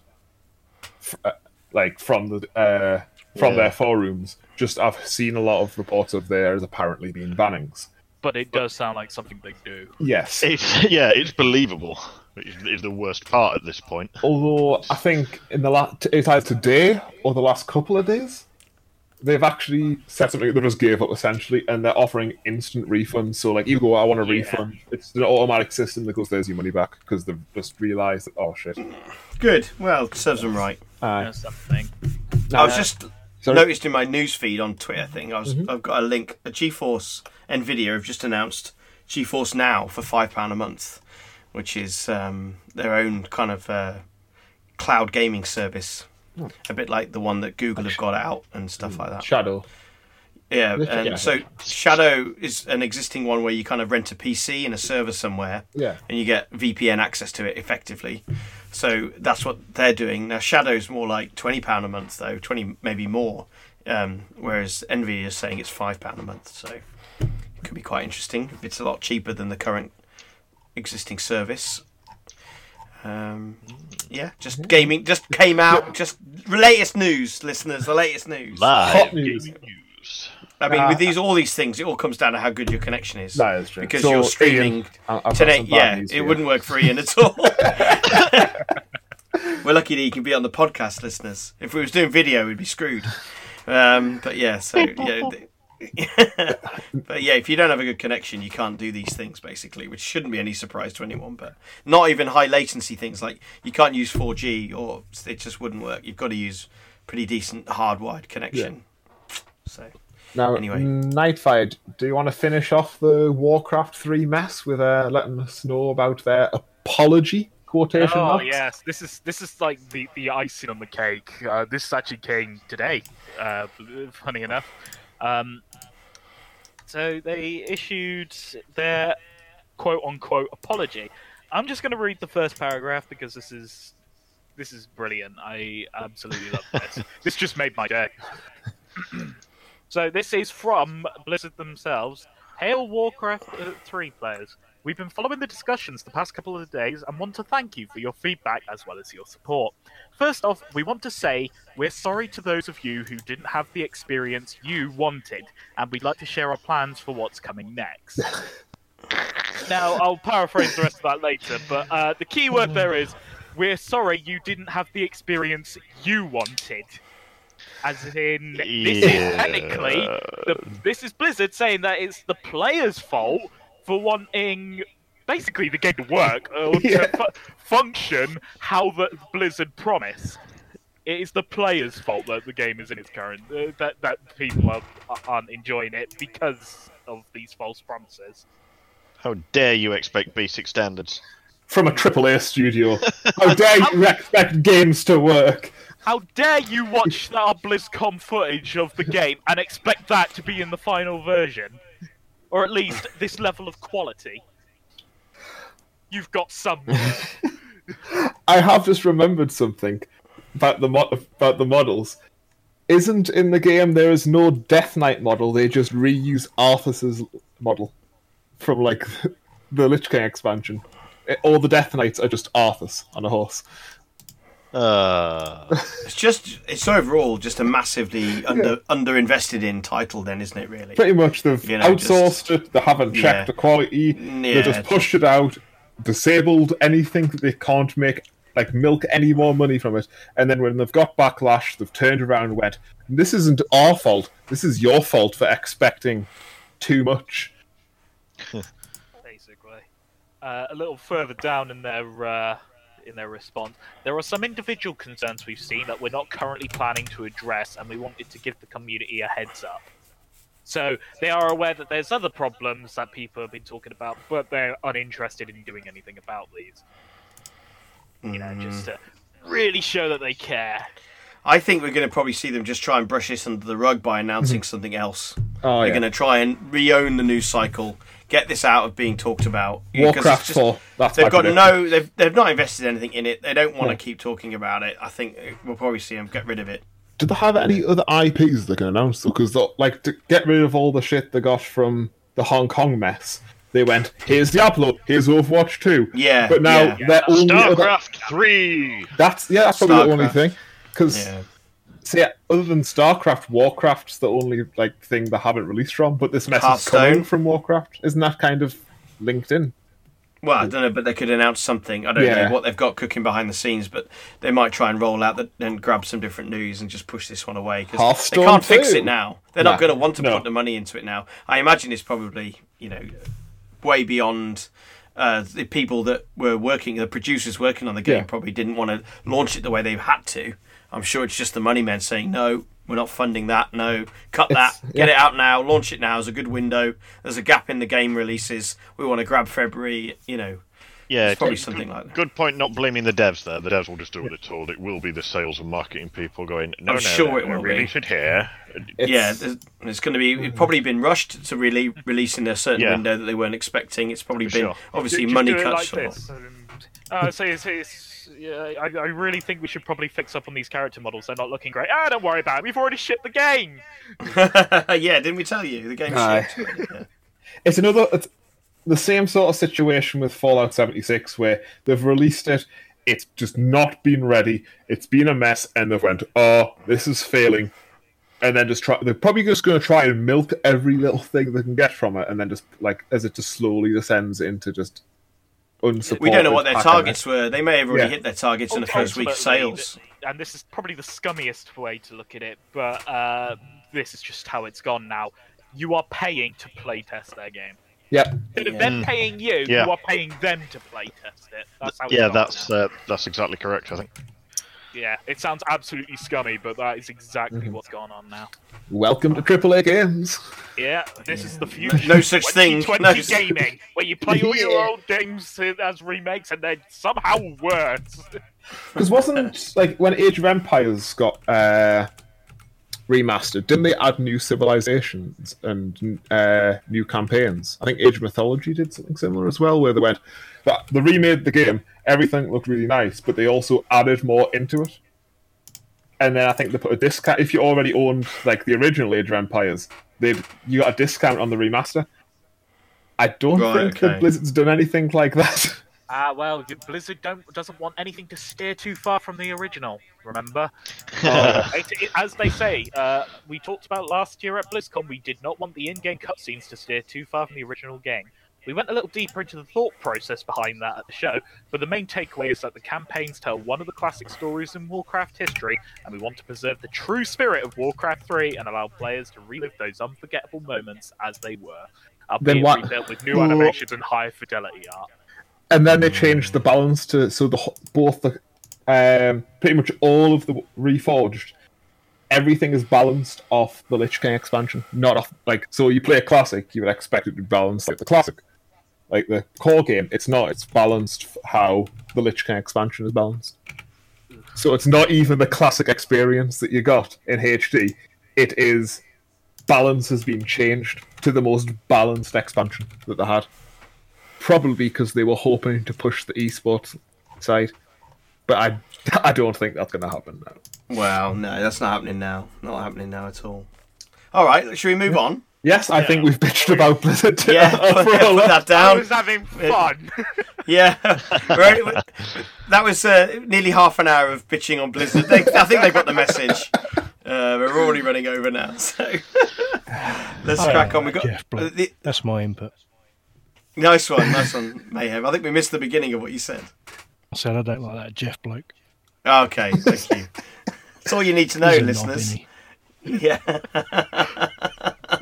uh, like from the uh, from Yeah. their forums. Just I've seen a lot of reports of theirs apparently being bannings. but it does sound like something they do. Yes, It's yeah, it's believable. Which is- is the worst part at this point. although I think in the last it's either today or the last couple of days, they've actually said something they just gave up essentially, and they're offering instant refunds. So like you go, I want a Yeah. refund. It's an automatic system that goes, there's your money back because they've just realised that oh shit. Good. Well, serves them right. Uh, That's something. I was just Sorry? noticed in my news feed on Twitter thing. I was Mm-hmm. I've got a link. A GeForce Nvidia have just announced GeForce Now for five pound a month, which is um, their own kind of uh, cloud gaming service. Hmm. A bit like the one that Google have got out and stuff like that. Shadow. Yeah, Yeah, and yeah. so Shadow is an existing one where you kind of rent a PC in a server somewhere, Yeah. and you get VPN access to it effectively. So that's what they're doing now. Shadow's more like twenty pound a month though, twenty maybe more, um, whereas Envy is saying it's five pound a month. So it could be quite interesting it's a lot cheaper than the current existing service. Um, yeah, just gaming just came out. Just latest news, listeners. The latest news. Live Hot news. news. I mean, Uh, with these all these things, it all comes down to how good your connection is. That is true. Because So, you're streaming Ian, I- I've got today. Yeah, it wouldn't work for Ian at all. We're lucky that he can be on the podcast, listeners. If we was doing video, we'd be screwed. Um, but yeah, so yeah, th- but yeah, if you don't have a good connection, you can't do these things basically, which shouldn't be any surprise to anyone. But not even high latency things like you can't use 4G or it just wouldn't work. You've got to use pretty decent hardwired connection. So Now, Anyway. Nightfire, do you want to finish off the Warcraft 3 mess with uh, letting us know about their apology? Quotation Oh marks? yes, this is this is like the, the icing on the cake. Uh, this actually came today. Uh, funny enough, um, so they issued their quote unquote apology. I'm just going to read the first paragraph because this is this is brilliant. I absolutely love this. this just made my day. so this is from Blizzard themselves. Hail Warcraft uh, 3 players. We've been following the discussions the past couple of days and want to thank you for your feedback as well as your support. First off, we want to say we're sorry to those of you who didn't have the experience you wanted, and we'd like to share our plans for what's coming next. now, I'll paraphrase the rest of that later, but uh, the key word there is we're sorry you didn't have the experience you wanted. As in, this is technically the, this is Blizzard saying that it's the player's fault for wanting basically the game to work or Yeah. to fu- function how the Blizzard promise. It is the player's fault that the game is in its current uh, that that people are, aren't enjoying it because of these false promises. How dare you expect basic standards? From a AAA studio. How dare you expect games to work? How dare you watch our BlizzCon footage of the game and expect that to be in the final version? Or at least this level of quality? You've got some. I have just remembered something about the mo- about the models. Isn't in the game there is no Death Knight model? They just reuse Arthas's model from like the Lich King expansion. It- all the Death Knights are just Arthas on a horse. Uh, it's just it's overall just a massively under underinvested in title, then, isn't it? Really? Pretty much they've You know, outsourced it. They haven't checked Yeah. the quality. Yeah. They just pushed it out, disabled anything that they can't make like milk any more money from it. And then when they've got backlash, they've turned around and went, "This isn't our fault. This is your fault for expecting too much." basically. Uh, a little further down in their uh, in their response, there are some individual concerns we've seen that we're not currently planning to address, and we wanted to give the community a heads up. So they are aware that there's other problems that people have been talking about, but they're uninterested in doing anything about these. You know, mm-hmm. just to really show that they care. I think we're going to probably see them just try and brush this under the rug by announcing mm-hmm. something else. Oh They're yeah, going to try and re-own the news cycle, get this out of being talked about. Warcraft just- Four. That's They've got prediction. no. They've they've not invested anything in it. They don't want to No. keep talking about it. I think uh, we'll probably see them get rid of it. Do they have any other IPs they can announce? Because like to get rid of all the shit they got from the Hong Kong mess, they went, "Here's Diablo, here's Overwatch 2. Yeah, but now yeah. their only other, StarCraft three. that's yeah, that's probably the only thing. Because Yeah. See, other than StarCraft, Warcraft's the only like thing they haven't released from. But this message coming from Warcraft. Isn't that kind of linked in? Well, I don't know, but they could announce something. I don't Yeah. know what they've got cooking behind the scenes, but they might try and roll out the, and grab some different news and just push this one away because they can't fix it now. They're Nah, not going to want to no. put the money into it now. I imagine it's probably you know way beyond. Uh, the people that were working, the producers working on the game, Yeah. probably didn't want to launch it the way they had to. I'm sure it's just the money men saying, "No, we're not funding that. No, cut It's- that. Get yeah. it out now. Launch it now. There's a good window. There's a gap in the game releases. We want to grab February. You know, Yeah, It's probably good- something like that. Good point. Not blaming the devs there. The devs will just do what they're told. It will be the sales and marketing people going. No, I'm no, sure no, it no, will be." release it here. It's, yeah, there's, there's going to be. It's probably been rushed to really release in a certain Yeah. window that they weren't expecting. It's probably For been sure. obviously Just money do it cuts. like or- this. and- Uh, so it's, it's, yeah, I, I really think we should probably fix up on these character models. They're not looking great. Ah, don't worry about it. We've already shipped the game. yeah, didn't we tell you the game's Aye. shipped? Yeah. it's another it's the same sort of situation with Fallout 76 where they've released it it's just not been ready it's been a mess and they've went oh this is failing and then just try they're probably just going to try and milk every little thing they can get from it and then just like as it just slowly descends into just unsupported We don't know what their hack targets were. They may have already Yeah. hit their targets in the first week of sales. and this is probably the scummiest way to look at it, but uh, this is just how it's gone now. you are paying to playtest their game. Yep. Instead of Yeah. them paying you, Yeah. you are paying them to playtest it. That's how Yeah, that's uh, that's exactly correct. I think. Yeah. It sounds absolutely scummy, but that is exactly Mhm. what's going on now. Welcome to AAA games. Yeah, this is the future. No such thing. 2020 No such- gaming, where you play all your Yeah. old games as remakes and they're somehow worse. Because wasn't like when Age of Empires got uh, remastered, didn't they add new civilizations and uh, new campaigns? I think Age of Mythology did something similar as well, where they went that they remade the game, everything looked really nice, but they also added more into it. And then I think they put a discount if you already owned like the original Age of Empires, they you got a discount on the remaster. I don't Right, think that. Blizzard's done anything like that. Ah, well, Blizzard don't doesn't want anything to steer too far from the original. Remember, It- it- as they say, uh, we talked about last year at BlizzCon. We did not want the in-game cutscenes to steer too far from the original game. We went a little deeper into the thought process behind that at the show, but the main takeaway is that the campaigns tell one of the classic stories in Warcraft history, and we want to preserve the true spirit of Warcraft 3 and allow players to relive those unforgettable moments as they were, albeit what- rebuilt with new animations and higher fidelity art. And then they changed the balance to so the both the um, pretty much all of the reforged everything is balanced off the Lich King expansion, not off like so you play a classic, you would expect it to be balanced like the classic, like the core game. It's not. It's balanced how the Lich King expansion is balanced. So it's not even the classic experience that you got in HD. It is balance has been changed to the most balanced expansion that they had probably because they were hoping to push the esports side. But I, I don't think that's going to happen now. Well, no, that's not happening now. Not happening now at all. All right, should we move on? Yes, I think we've bitched about Blizzard. Yeah, put, for a put lot. that I down. was having fun. Yeah, Right, that was uh, nearly half an hour of bitching on Blizzard. They, I think they got the message. Uh, we're already running over now, so let's crack on. We got Jeff Bloke. the, That's my input. Nice one, nice one, Mayhem. I think we missed the beginning of what you said. I said I don't like that Jeff bloke. Okay, thank you. That's all you need to know, He's a knob, listeners. isn't he? Yeah,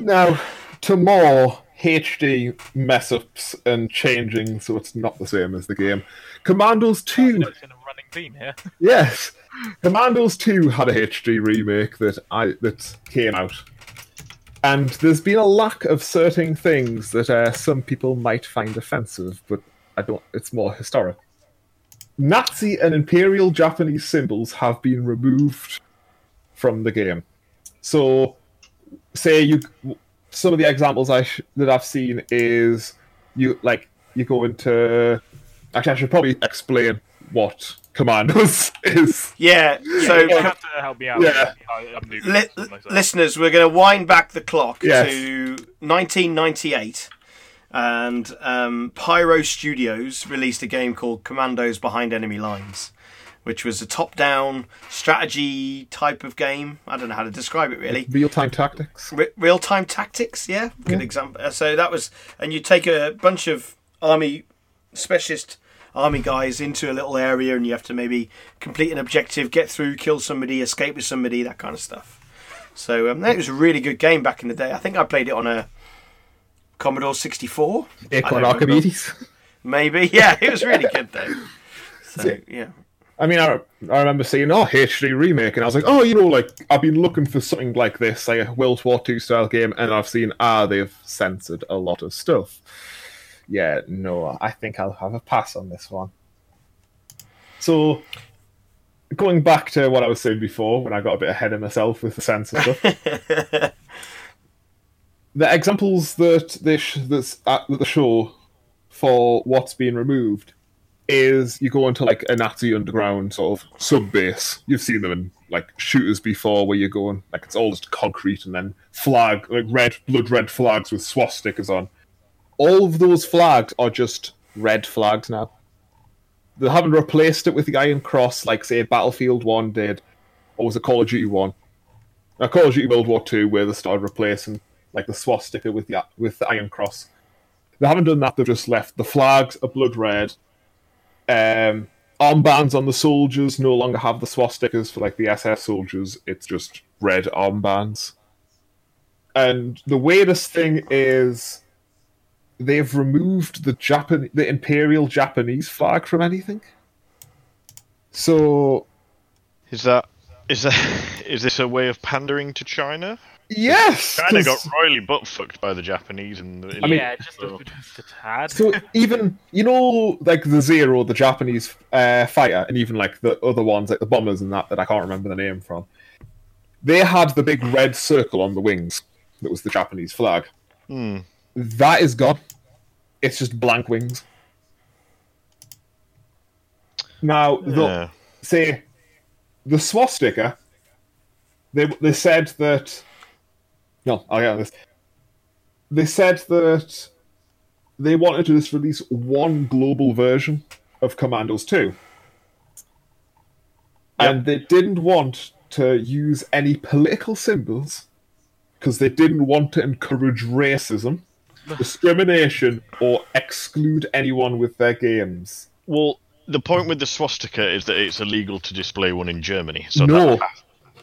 Now, to more HD mess ups and changing so it's not the same as the game. Commandos 2 It's in running theme here. Yes, Commandos Two had a HD remake that I that came out, and there's been a lack of certain things that uh, some people might find offensive, but I don't. It's more historic. Nazi and Imperial Japanese symbols have been removed from the game. So, say you some of the examples I sh- that I've seen is you like you go into. Actually, I should probably explain what Commandos is. yeah. So, You have to help me out. Yeah. I, I'm new to li- listeners, we're going to wind back the clock Yes. to 1998, and um, Pyro Studios released a game called Commandos Behind Enemy Lines, which was a top-down strategy type of game. I don't know how to describe it really. Real time tactics. Re- real-time tactics, yeah, good example. Uh, So that was, and you take a bunch of army specialist army guys into a little area, and you have to maybe complete an objective, get through, kill somebody, escape with somebody, that kind of stuff. So um, that was a really good game back in the day. I think I played it on a Commodore 64, Acorn I don't. Archimedes. maybe. Yeah, it was really good though. So yeah, I mean, I, I remember seeing oh HD remake, and I was like, oh, you know, like I've been looking for something like this, like a World War II style game, and I've seen ah, they've censored a lot of stuff. Yeah, no, I think I'll have a pass on this one. So, going back to what I was saying before, when I got a bit ahead of myself with the censor stuff, the examples that they sh- that's at the show for what's being removed is you go into like a Nazi underground sort of sub base. You've seen them in like shooters before where you're going like it's all just concrete and then flag like red blood red flags with swastikas on. All of those flags are just red flags now. They haven't replaced it with the iron cross like say Battlefield One did, or was it Call of Duty One? Now Call of Duty World War Two where they started replacing like the swastika with the with the iron cross. They haven't done that. They've just left the flags are blood red. Um, armbands on the soldiers no longer have the swastikas for like the SS soldiers. It's just red armbands. and the weirdest thing is they've removed the Japan the imperial Japanese flag from anything. So Is that is that is this a way of pandering to China? yes, China 'cause- got royally butt fucked by the Japanese and the. I mean- yeah, just a, just a tad. So even you know, like the Zero, the Japanese uh, fighter, and even like the other ones, like the bombers and that, that I can't remember the name from. They had the big red circle on the wings. That was the Japanese flag. Hmm. That is gone. It's just blank wings. Now, the, Yeah. say the swastika. They they said that. No, I'll get this. They said that they wanted to just release one global version of Commandos 2. And they didn't want to use any political symbols because they didn't want to encourage racism, discrimination, or exclude anyone with their games. Well, the point with the swastika is that it's illegal to display one in Germany. So no,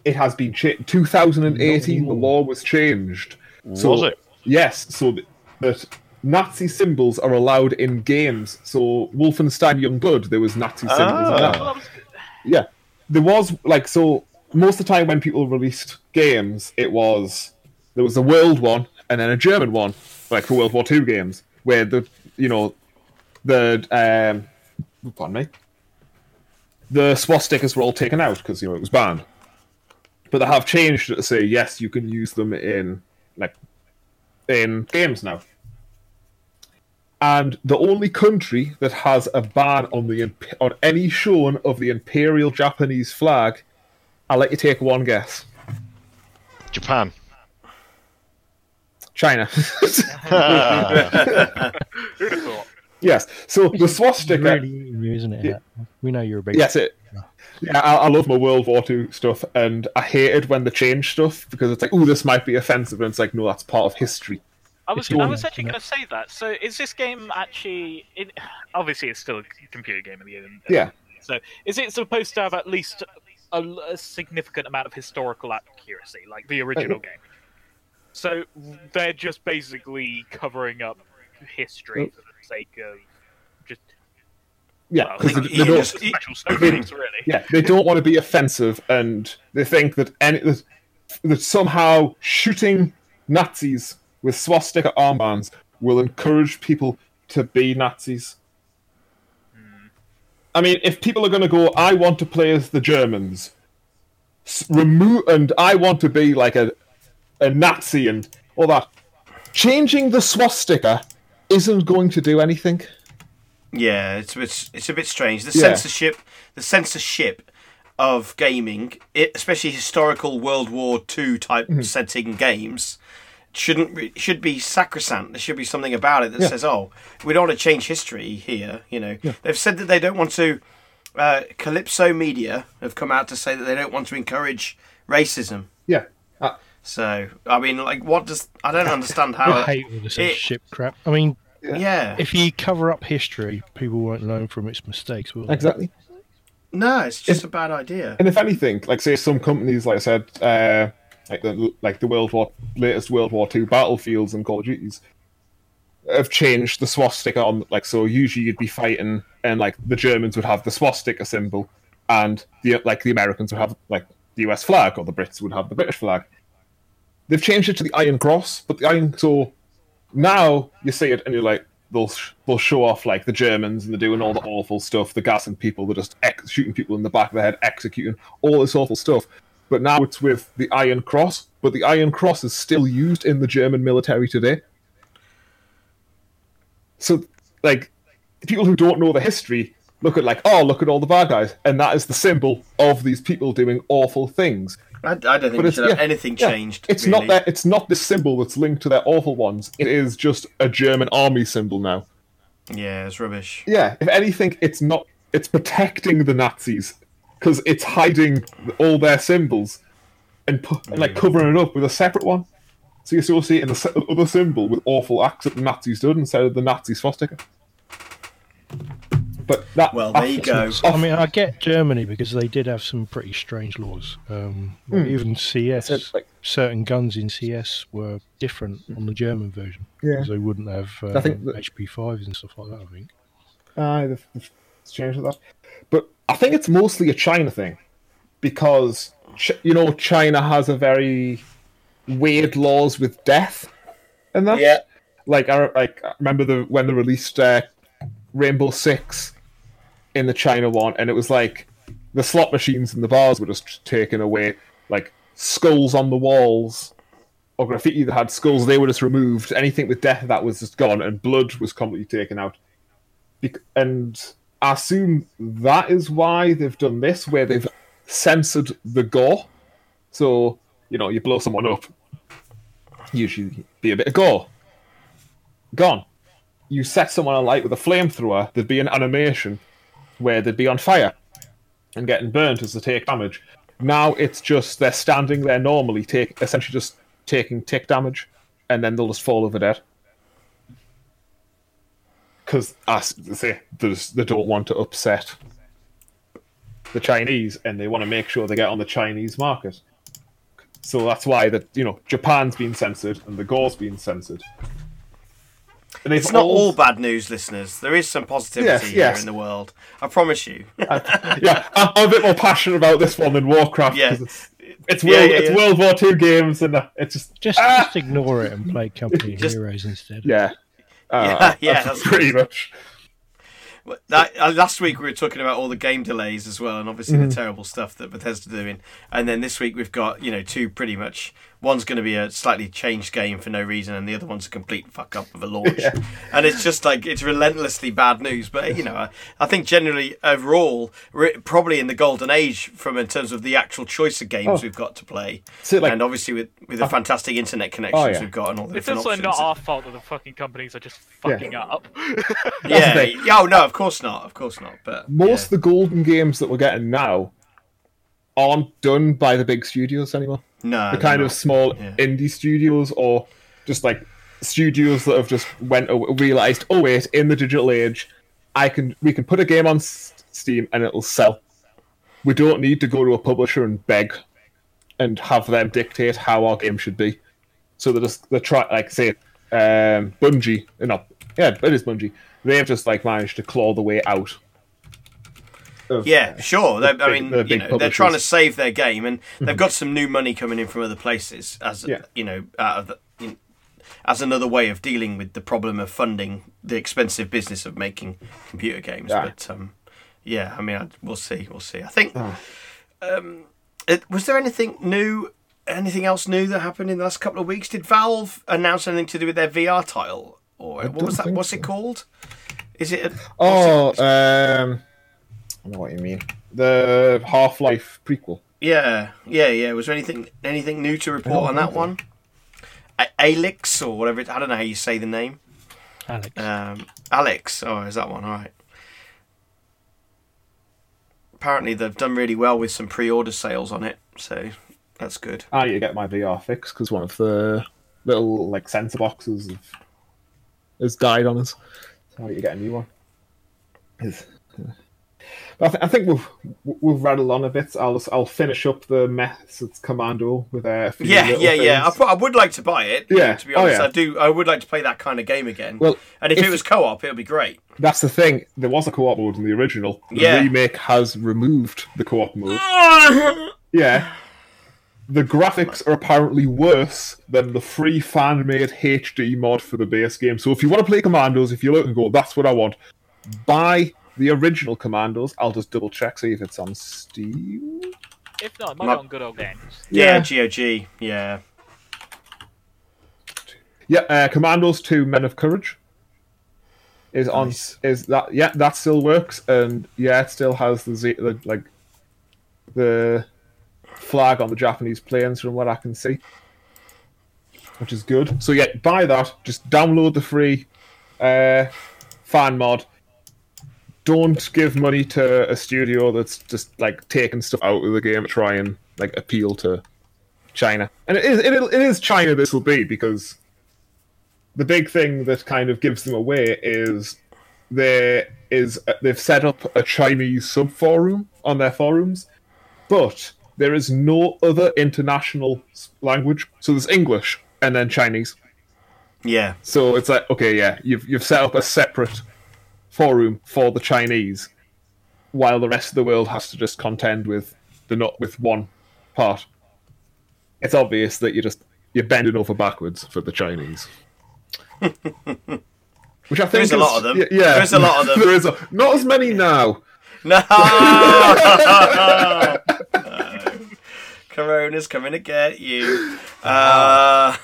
it has been changed. 2018, the law was changed. So, Was it? Yes, so that Nazi symbols are allowed in games. So Wolfenstein Youngblood, there was Nazi symbols Ah. that. Well, that was- Yeah, there was like so. Most of the time when people released games, it was there was a world one and then a German one, like for World War Two games, where the you know the um, pardon me, the swastikas were all taken out because you know it was banned. But they have changed it to say yes, you can use them in like in games now. And the only country that has a ban on the on any showing of the imperial Japanese flag, I'll let you take one guess. Japan. China. Who'd have thought? yes. So the swastika. really eating you, it? We know you're a big. Yes, it. Yeah, I, I love my World War Two stuff, and I hated when they change stuff because it's like, oh, this might be offensive, and it's like, no, that's part of history. I was It's I was actually going to say that. So is this game actually? It, obviously, it's still a computer game at the end. Uh, yeah. So is it supposed to have at least a, a significant amount of historical accuracy, like the original uh, game? So they're just basically covering up history for the sake of just Yeah, well, they, they don't. just- snowflakes, really. Yeah, they don't want to be offensive, and they think that any that, that somehow shooting Nazis with swastika armbands will encourage people to be Nazis. Hmm. I mean, if people are going to go, I want to play as the Germans, remove, and I want to be like a a Nazi and all that. Changing the swastika isn't going to do anything. Yeah, it's a bit, it's a bit strange. The Yeah. censorship, the censorship of gaming, it, especially historical World War Two type Mm-hmm. setting games, shouldn't re- should be sacrosanct. There should be something about it that says, "Oh, we don't want to change history here." You know, they've said that they don't want to. Uh, Kalypso Media have come out to say that they don't want to encourage racism. Yeah. Uh, So, I mean, like, what does I don't understand how I how? hate all this it- ship crap. I mean, yeah, if you cover up history, people won't learn from its mistakes, will they? exactly. no, it's just a bad idea. And if anything, like say some companies, like I said, uh, like the like the World War latest World War Two battlefields and Call of Duties, have changed the swastika on. Like so, usually you'd be fighting, and like the Germans would have the swastika symbol, and the like the Americans would have like the US flag, or the Brits would have the British flag. They've changed it to the Iron Cross, but the Iron so now you see it and you're like they'll they'll show off like the Germans and they're doing all the awful stuff, the gassing people, they're just ex- shooting people in the back of the head, executing all this awful stuff. But now it's with the Iron Cross, but the Iron Cross is still used in the German military today. So, like, people who don't know the history look at like, oh, look at all the bad guys, and that is the symbol of these people doing awful things. I, I don't think But we should have yeah, anything yeah. changed. It's really. not that. It's not the symbol that's linked to their awful ones. It is just a German army symbol now. Yeah, it's rubbish. Yeah, if anything, it's not. It's protecting the Nazis because it's hiding all their symbols and, pu- and like covering it up with a separate one. So you still see it in the other symbol with awful acts that the Nazis did instead of the Nazi swastika. But that Well, there you go. So, I mean, I get Germany because they did have some pretty strange laws. Um, Hmm. Even CS It's like certain guns in CS were different on the German version. Yeah. 'cause they wouldn't have um, I think that- MP5s and stuff like that. I think. Aye, they've, they've changed that. But I think it's mostly a China thing because Ch- you know China has a very weird laws with death and that. Yeah. Like I like I remember the when they released uh, Rainbow Six in the China one, and it was like the slot machines and the bars were just taken away, like skulls on the walls or graffiti that had skulls, they were just removed. Anything with death that was just gone, and blood was completely taken out. Bec- and I assume that is why they've done this, where they've censored the gore. So you know, you blow someone up, usually be a bit of gore. Gone. You set someone alight with a flamethrower, there'd be an animation where they'd be on fire and getting burnt as they take damage. Now it's just they're standing there normally, take essentially just taking tick damage, and then they'll just fall over dead. Because, they say, they don't want to upset the Chinese, and they want to make sure they get on the Chinese market. So that's why that you know Japan's been censored and the gore's been censored. And It's not all- all bad news, listeners. There is some positivity Yes, here yes. in the world. I promise you. yeah, I'm I'm a bit more passionate about this one than Warcraft Yeah. it's it's, Yeah, World, yeah, it's. World War Two games and uh, it's just Just, Ah! just ignore it and play Company of Just- Heroes instead. yeah, Uh, Yeah, yeah, that's pretty much. That, uh, last week we were talking about all the game delays as well, and obviously Mm-hmm. the terrible stuff that Bethesda doing. And then this week we've got you know two pretty much. One's going to be a slightly changed game for no reason, and the other one's a complete fuck up of a launch. And it's just like it's relentlessly bad news. But you know, I, I think generally overall, we're probably in the golden age from in terms of the actual choice of games Oh. we've got to play, So, like- and obviously with with the uh, fantastic internet connections Oh, yeah. we've got and all the It's different also not our fault that the fucking companies are just fucking up. yeah, the thing. yeah, oh no, of course not, of course not. But Most yeah. of the golden games that we're getting now aren't done by the big studios anymore. No, The they're kind of not. small Yeah. indie studios or just like studios that have just went realized, oh wait, in the digital age, I can we can put a game on Steam and it'll sell. We don't need to go to a publisher and beg and have them dictate how our game should be. So they're just they try like say um, Bungie, no, yeah, it is Bungie. They've just like managed to claw the way out. Of- Yeah, sure. They, I mean, the you know, they're trying to save their game, and they've got some new money coming in from other places as Yeah. you know, out of the, in, as another way of dealing with the problem of funding the expensive business of making computer games. Yeah. But um, yeah, I mean, I, we'll see, we'll see. I think. Oh. Um, it, was there anything new? Anything else new that happened in the last couple of weeks? Did Valve announce anything to do with their VR title, or what was that? What's so. it called? Is it? A, Oh, um, I know what you mean. The Half Life prequel. Yeah, yeah, yeah. Was there anything anything new to report on that think one? A- Alyx or whatever. It, I don't know how you say the name. Alyx. Um, Alyx. Oh, is that one? All right. Apparently, they've done really well with some pre-order sales on it, so that's good. I need to get my VR fix because one of the little like sensor boxes have, has died on us. So I need to get a new one. Is- But I, th- I think we've we've rattled on a bit. I'll I'll finish up the mess Methods Commando with a few Yeah, little yeah, yeah. I, pro- I would like to buy it. Yeah. To be Oh, honest, yeah. I do. I would like to play that kind of game again. Well, and if, if- it was co-op, it would be great. That's the thing. There was a co-op mode in the original. The Yeah. remake has removed the co-op mode. Yeah. The graphics are apparently worse than the free fan-made HD mod for the base game. So if you want to play Commandos, if you look and go, that's what I want, buy the original Commandos. I'll just double check see if it's on Steam. If not, it might Not- be on good old games. Yeah, Yeah. GOG. Yeah. Yeah, uh, Commandos 2 Men of Courage is on Nice. is that yeah, that still works and yeah, it still has the, Z, the like the flag on the Japanese planes from what I can see. Which is good. So yeah, buy that, just download the free uh, fan mod. Don't give money to a studio that's just like taking stuff out of the game try and like appeal to China. And it is it, it is China this will be because the big thing that kind of gives them away is there is they've set up a Chinese sub forum on their forums, but there is no other international language. So there's English and then Chinese. Yeah. So it's like, okay, yeah, you've you've set up a separate forum for the Chinese, while the rest of the world has to just contend with the not with one part. It's obvious that you're just you're bending over backwards for the Chinese. Which I think is a lot of them. Yeah, There is a lot of them. there is a, not as many now. No. Corona's coming to get you. Uh,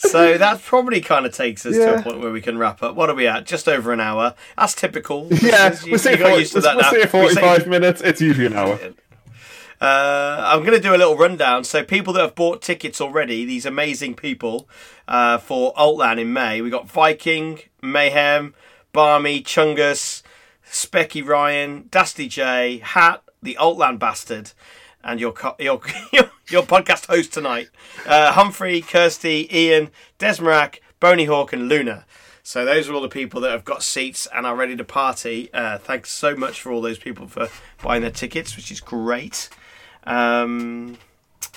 so that probably kind of takes us to a point where we can wrap up. What are we at? Just over an hour. That's typical. Yeah, You- we say, you got used to that we'll now. say We say- 45 minutes. It's usually an hour. Uh, I'm going to do a little rundown. So, people that have bought tickets already, these amazing people uh, for altLAN in May, we got Viking, Mayhem, Barmy, Chungus, Specky Ryan, Dasty J, Hat, the altLAN Bastard, and your co- your your, your podcast host tonight, uh, Humphrey, Kirsty, Ian, Desmarak, Boney Hawk, and Luna. So those are all the people that have got seats and are ready to party. Uh, thanks so much for all those people for buying their tickets, which is great. Um,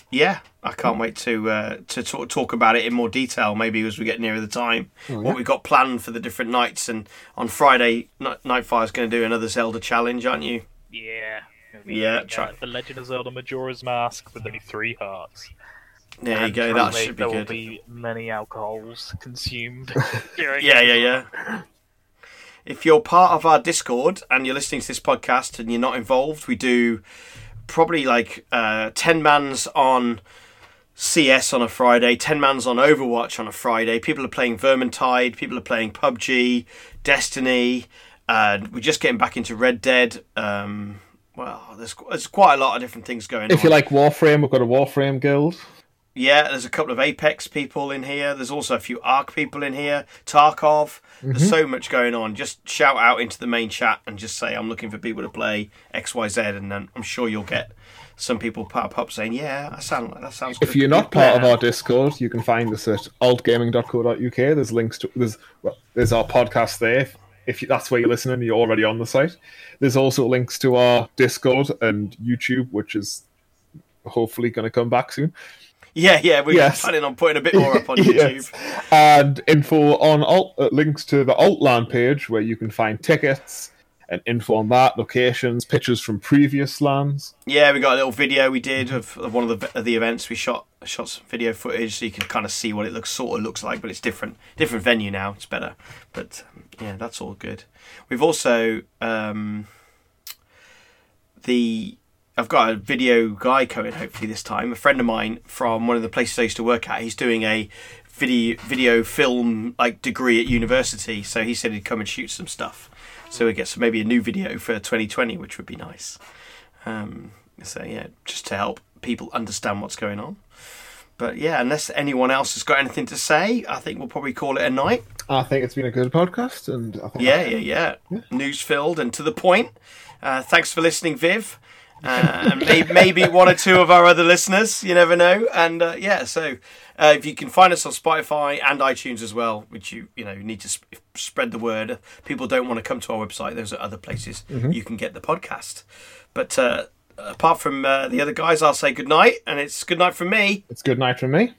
yeah, I can't wait to uh, to talk, talk about it in more detail. Maybe as we get nearer the time, what we've got planned for the different nights. And on Friday, Night- Nightfire's going to do another Zelda challenge, aren't you? Yeah. Yeah, try- The Legend of Zelda Majora's Mask with only three hearts. There you And go. That should be there will good. be many alcohols consumed. during Yeah, yeah, yeah. If you're part of our Discord and you're listening to this podcast and you're not involved, we do probably like uh, 10 mans on CS on a Friday, 10 mans on Overwatch on a Friday. People are playing Vermintide, people are playing PUBG, Destiny. Uh, we're just getting back into Red Dead. Um, well, there's, there's quite a lot of different things going on. If you like Warframe, we've got a Warframe guild. Yeah, there's a couple of Apex people in here. There's also a few Arc people in here. Tarkov. There's mm-hmm. so much going on. Just shout out into the main chat and just say, I'm looking for people to play XYZ, and then I'm sure you'll get some people pop up saying, Yeah, that, sound like, that sounds good. If you're not part of our Discord, you can find us at altgaming.co.uk. There's links to there's well, there's our podcast there. If that's where you're listening, you're already on the site. There's also links to our Discord and YouTube, which is hopefully going to come back soon. Yeah, yeah, we're Yes. planning on putting a bit more up on Yes. YouTube. And info on alt, uh, links to the altLAN page where you can find tickets and info on that, locations, pictures from previous LANs. Yeah, we got a little video we did of, of one of the of the events. We shot shot some video footage so you can kind of see what it looks sort of looks like, but it's different different venue now. It's better, but um, yeah, that's all good. We've also um, the I've got a video guy coming hopefully this time. A friend of mine from one of the places I used to work at. He's doing a video video film like degree at university, so he said he'd come and shoot some stuff. So we get some maybe a new video for 2020, which would be nice. Um, so yeah, just to help people understand what's going on. But yeah, unless anyone else has got anything to say, I think we'll probably call it a night. I think it's been a good podcast, and I think Yeah, yeah, yeah. News filled and to the point. Uh, thanks for listening, Viv. Uh, and may- maybe one or two of our other listeners. You never know. And uh, yeah, so uh, if you can find us on Spotify and iTunes as well, which you you know you need to sp- spread the word. People don't want to come to our website. Those are other places you can get the podcast. But uh, apart from uh, the other guys, I'll say good night, and it's good night from me. it's good night from me.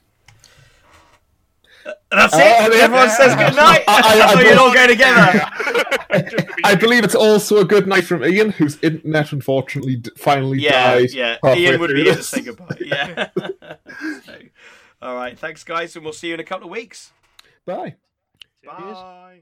And that's Oh, it. yeah. Everyone says good night. I- I- I, I- you'd all go together. I believe it's also a good night from Ian, whose internet unfortunately d- finally Yeah, died. yeah. halfway Ian would be here to say goodbye. Yeah. So, all right. Thanks, guys, and we'll see you in a couple of weeks. Bye. Bye.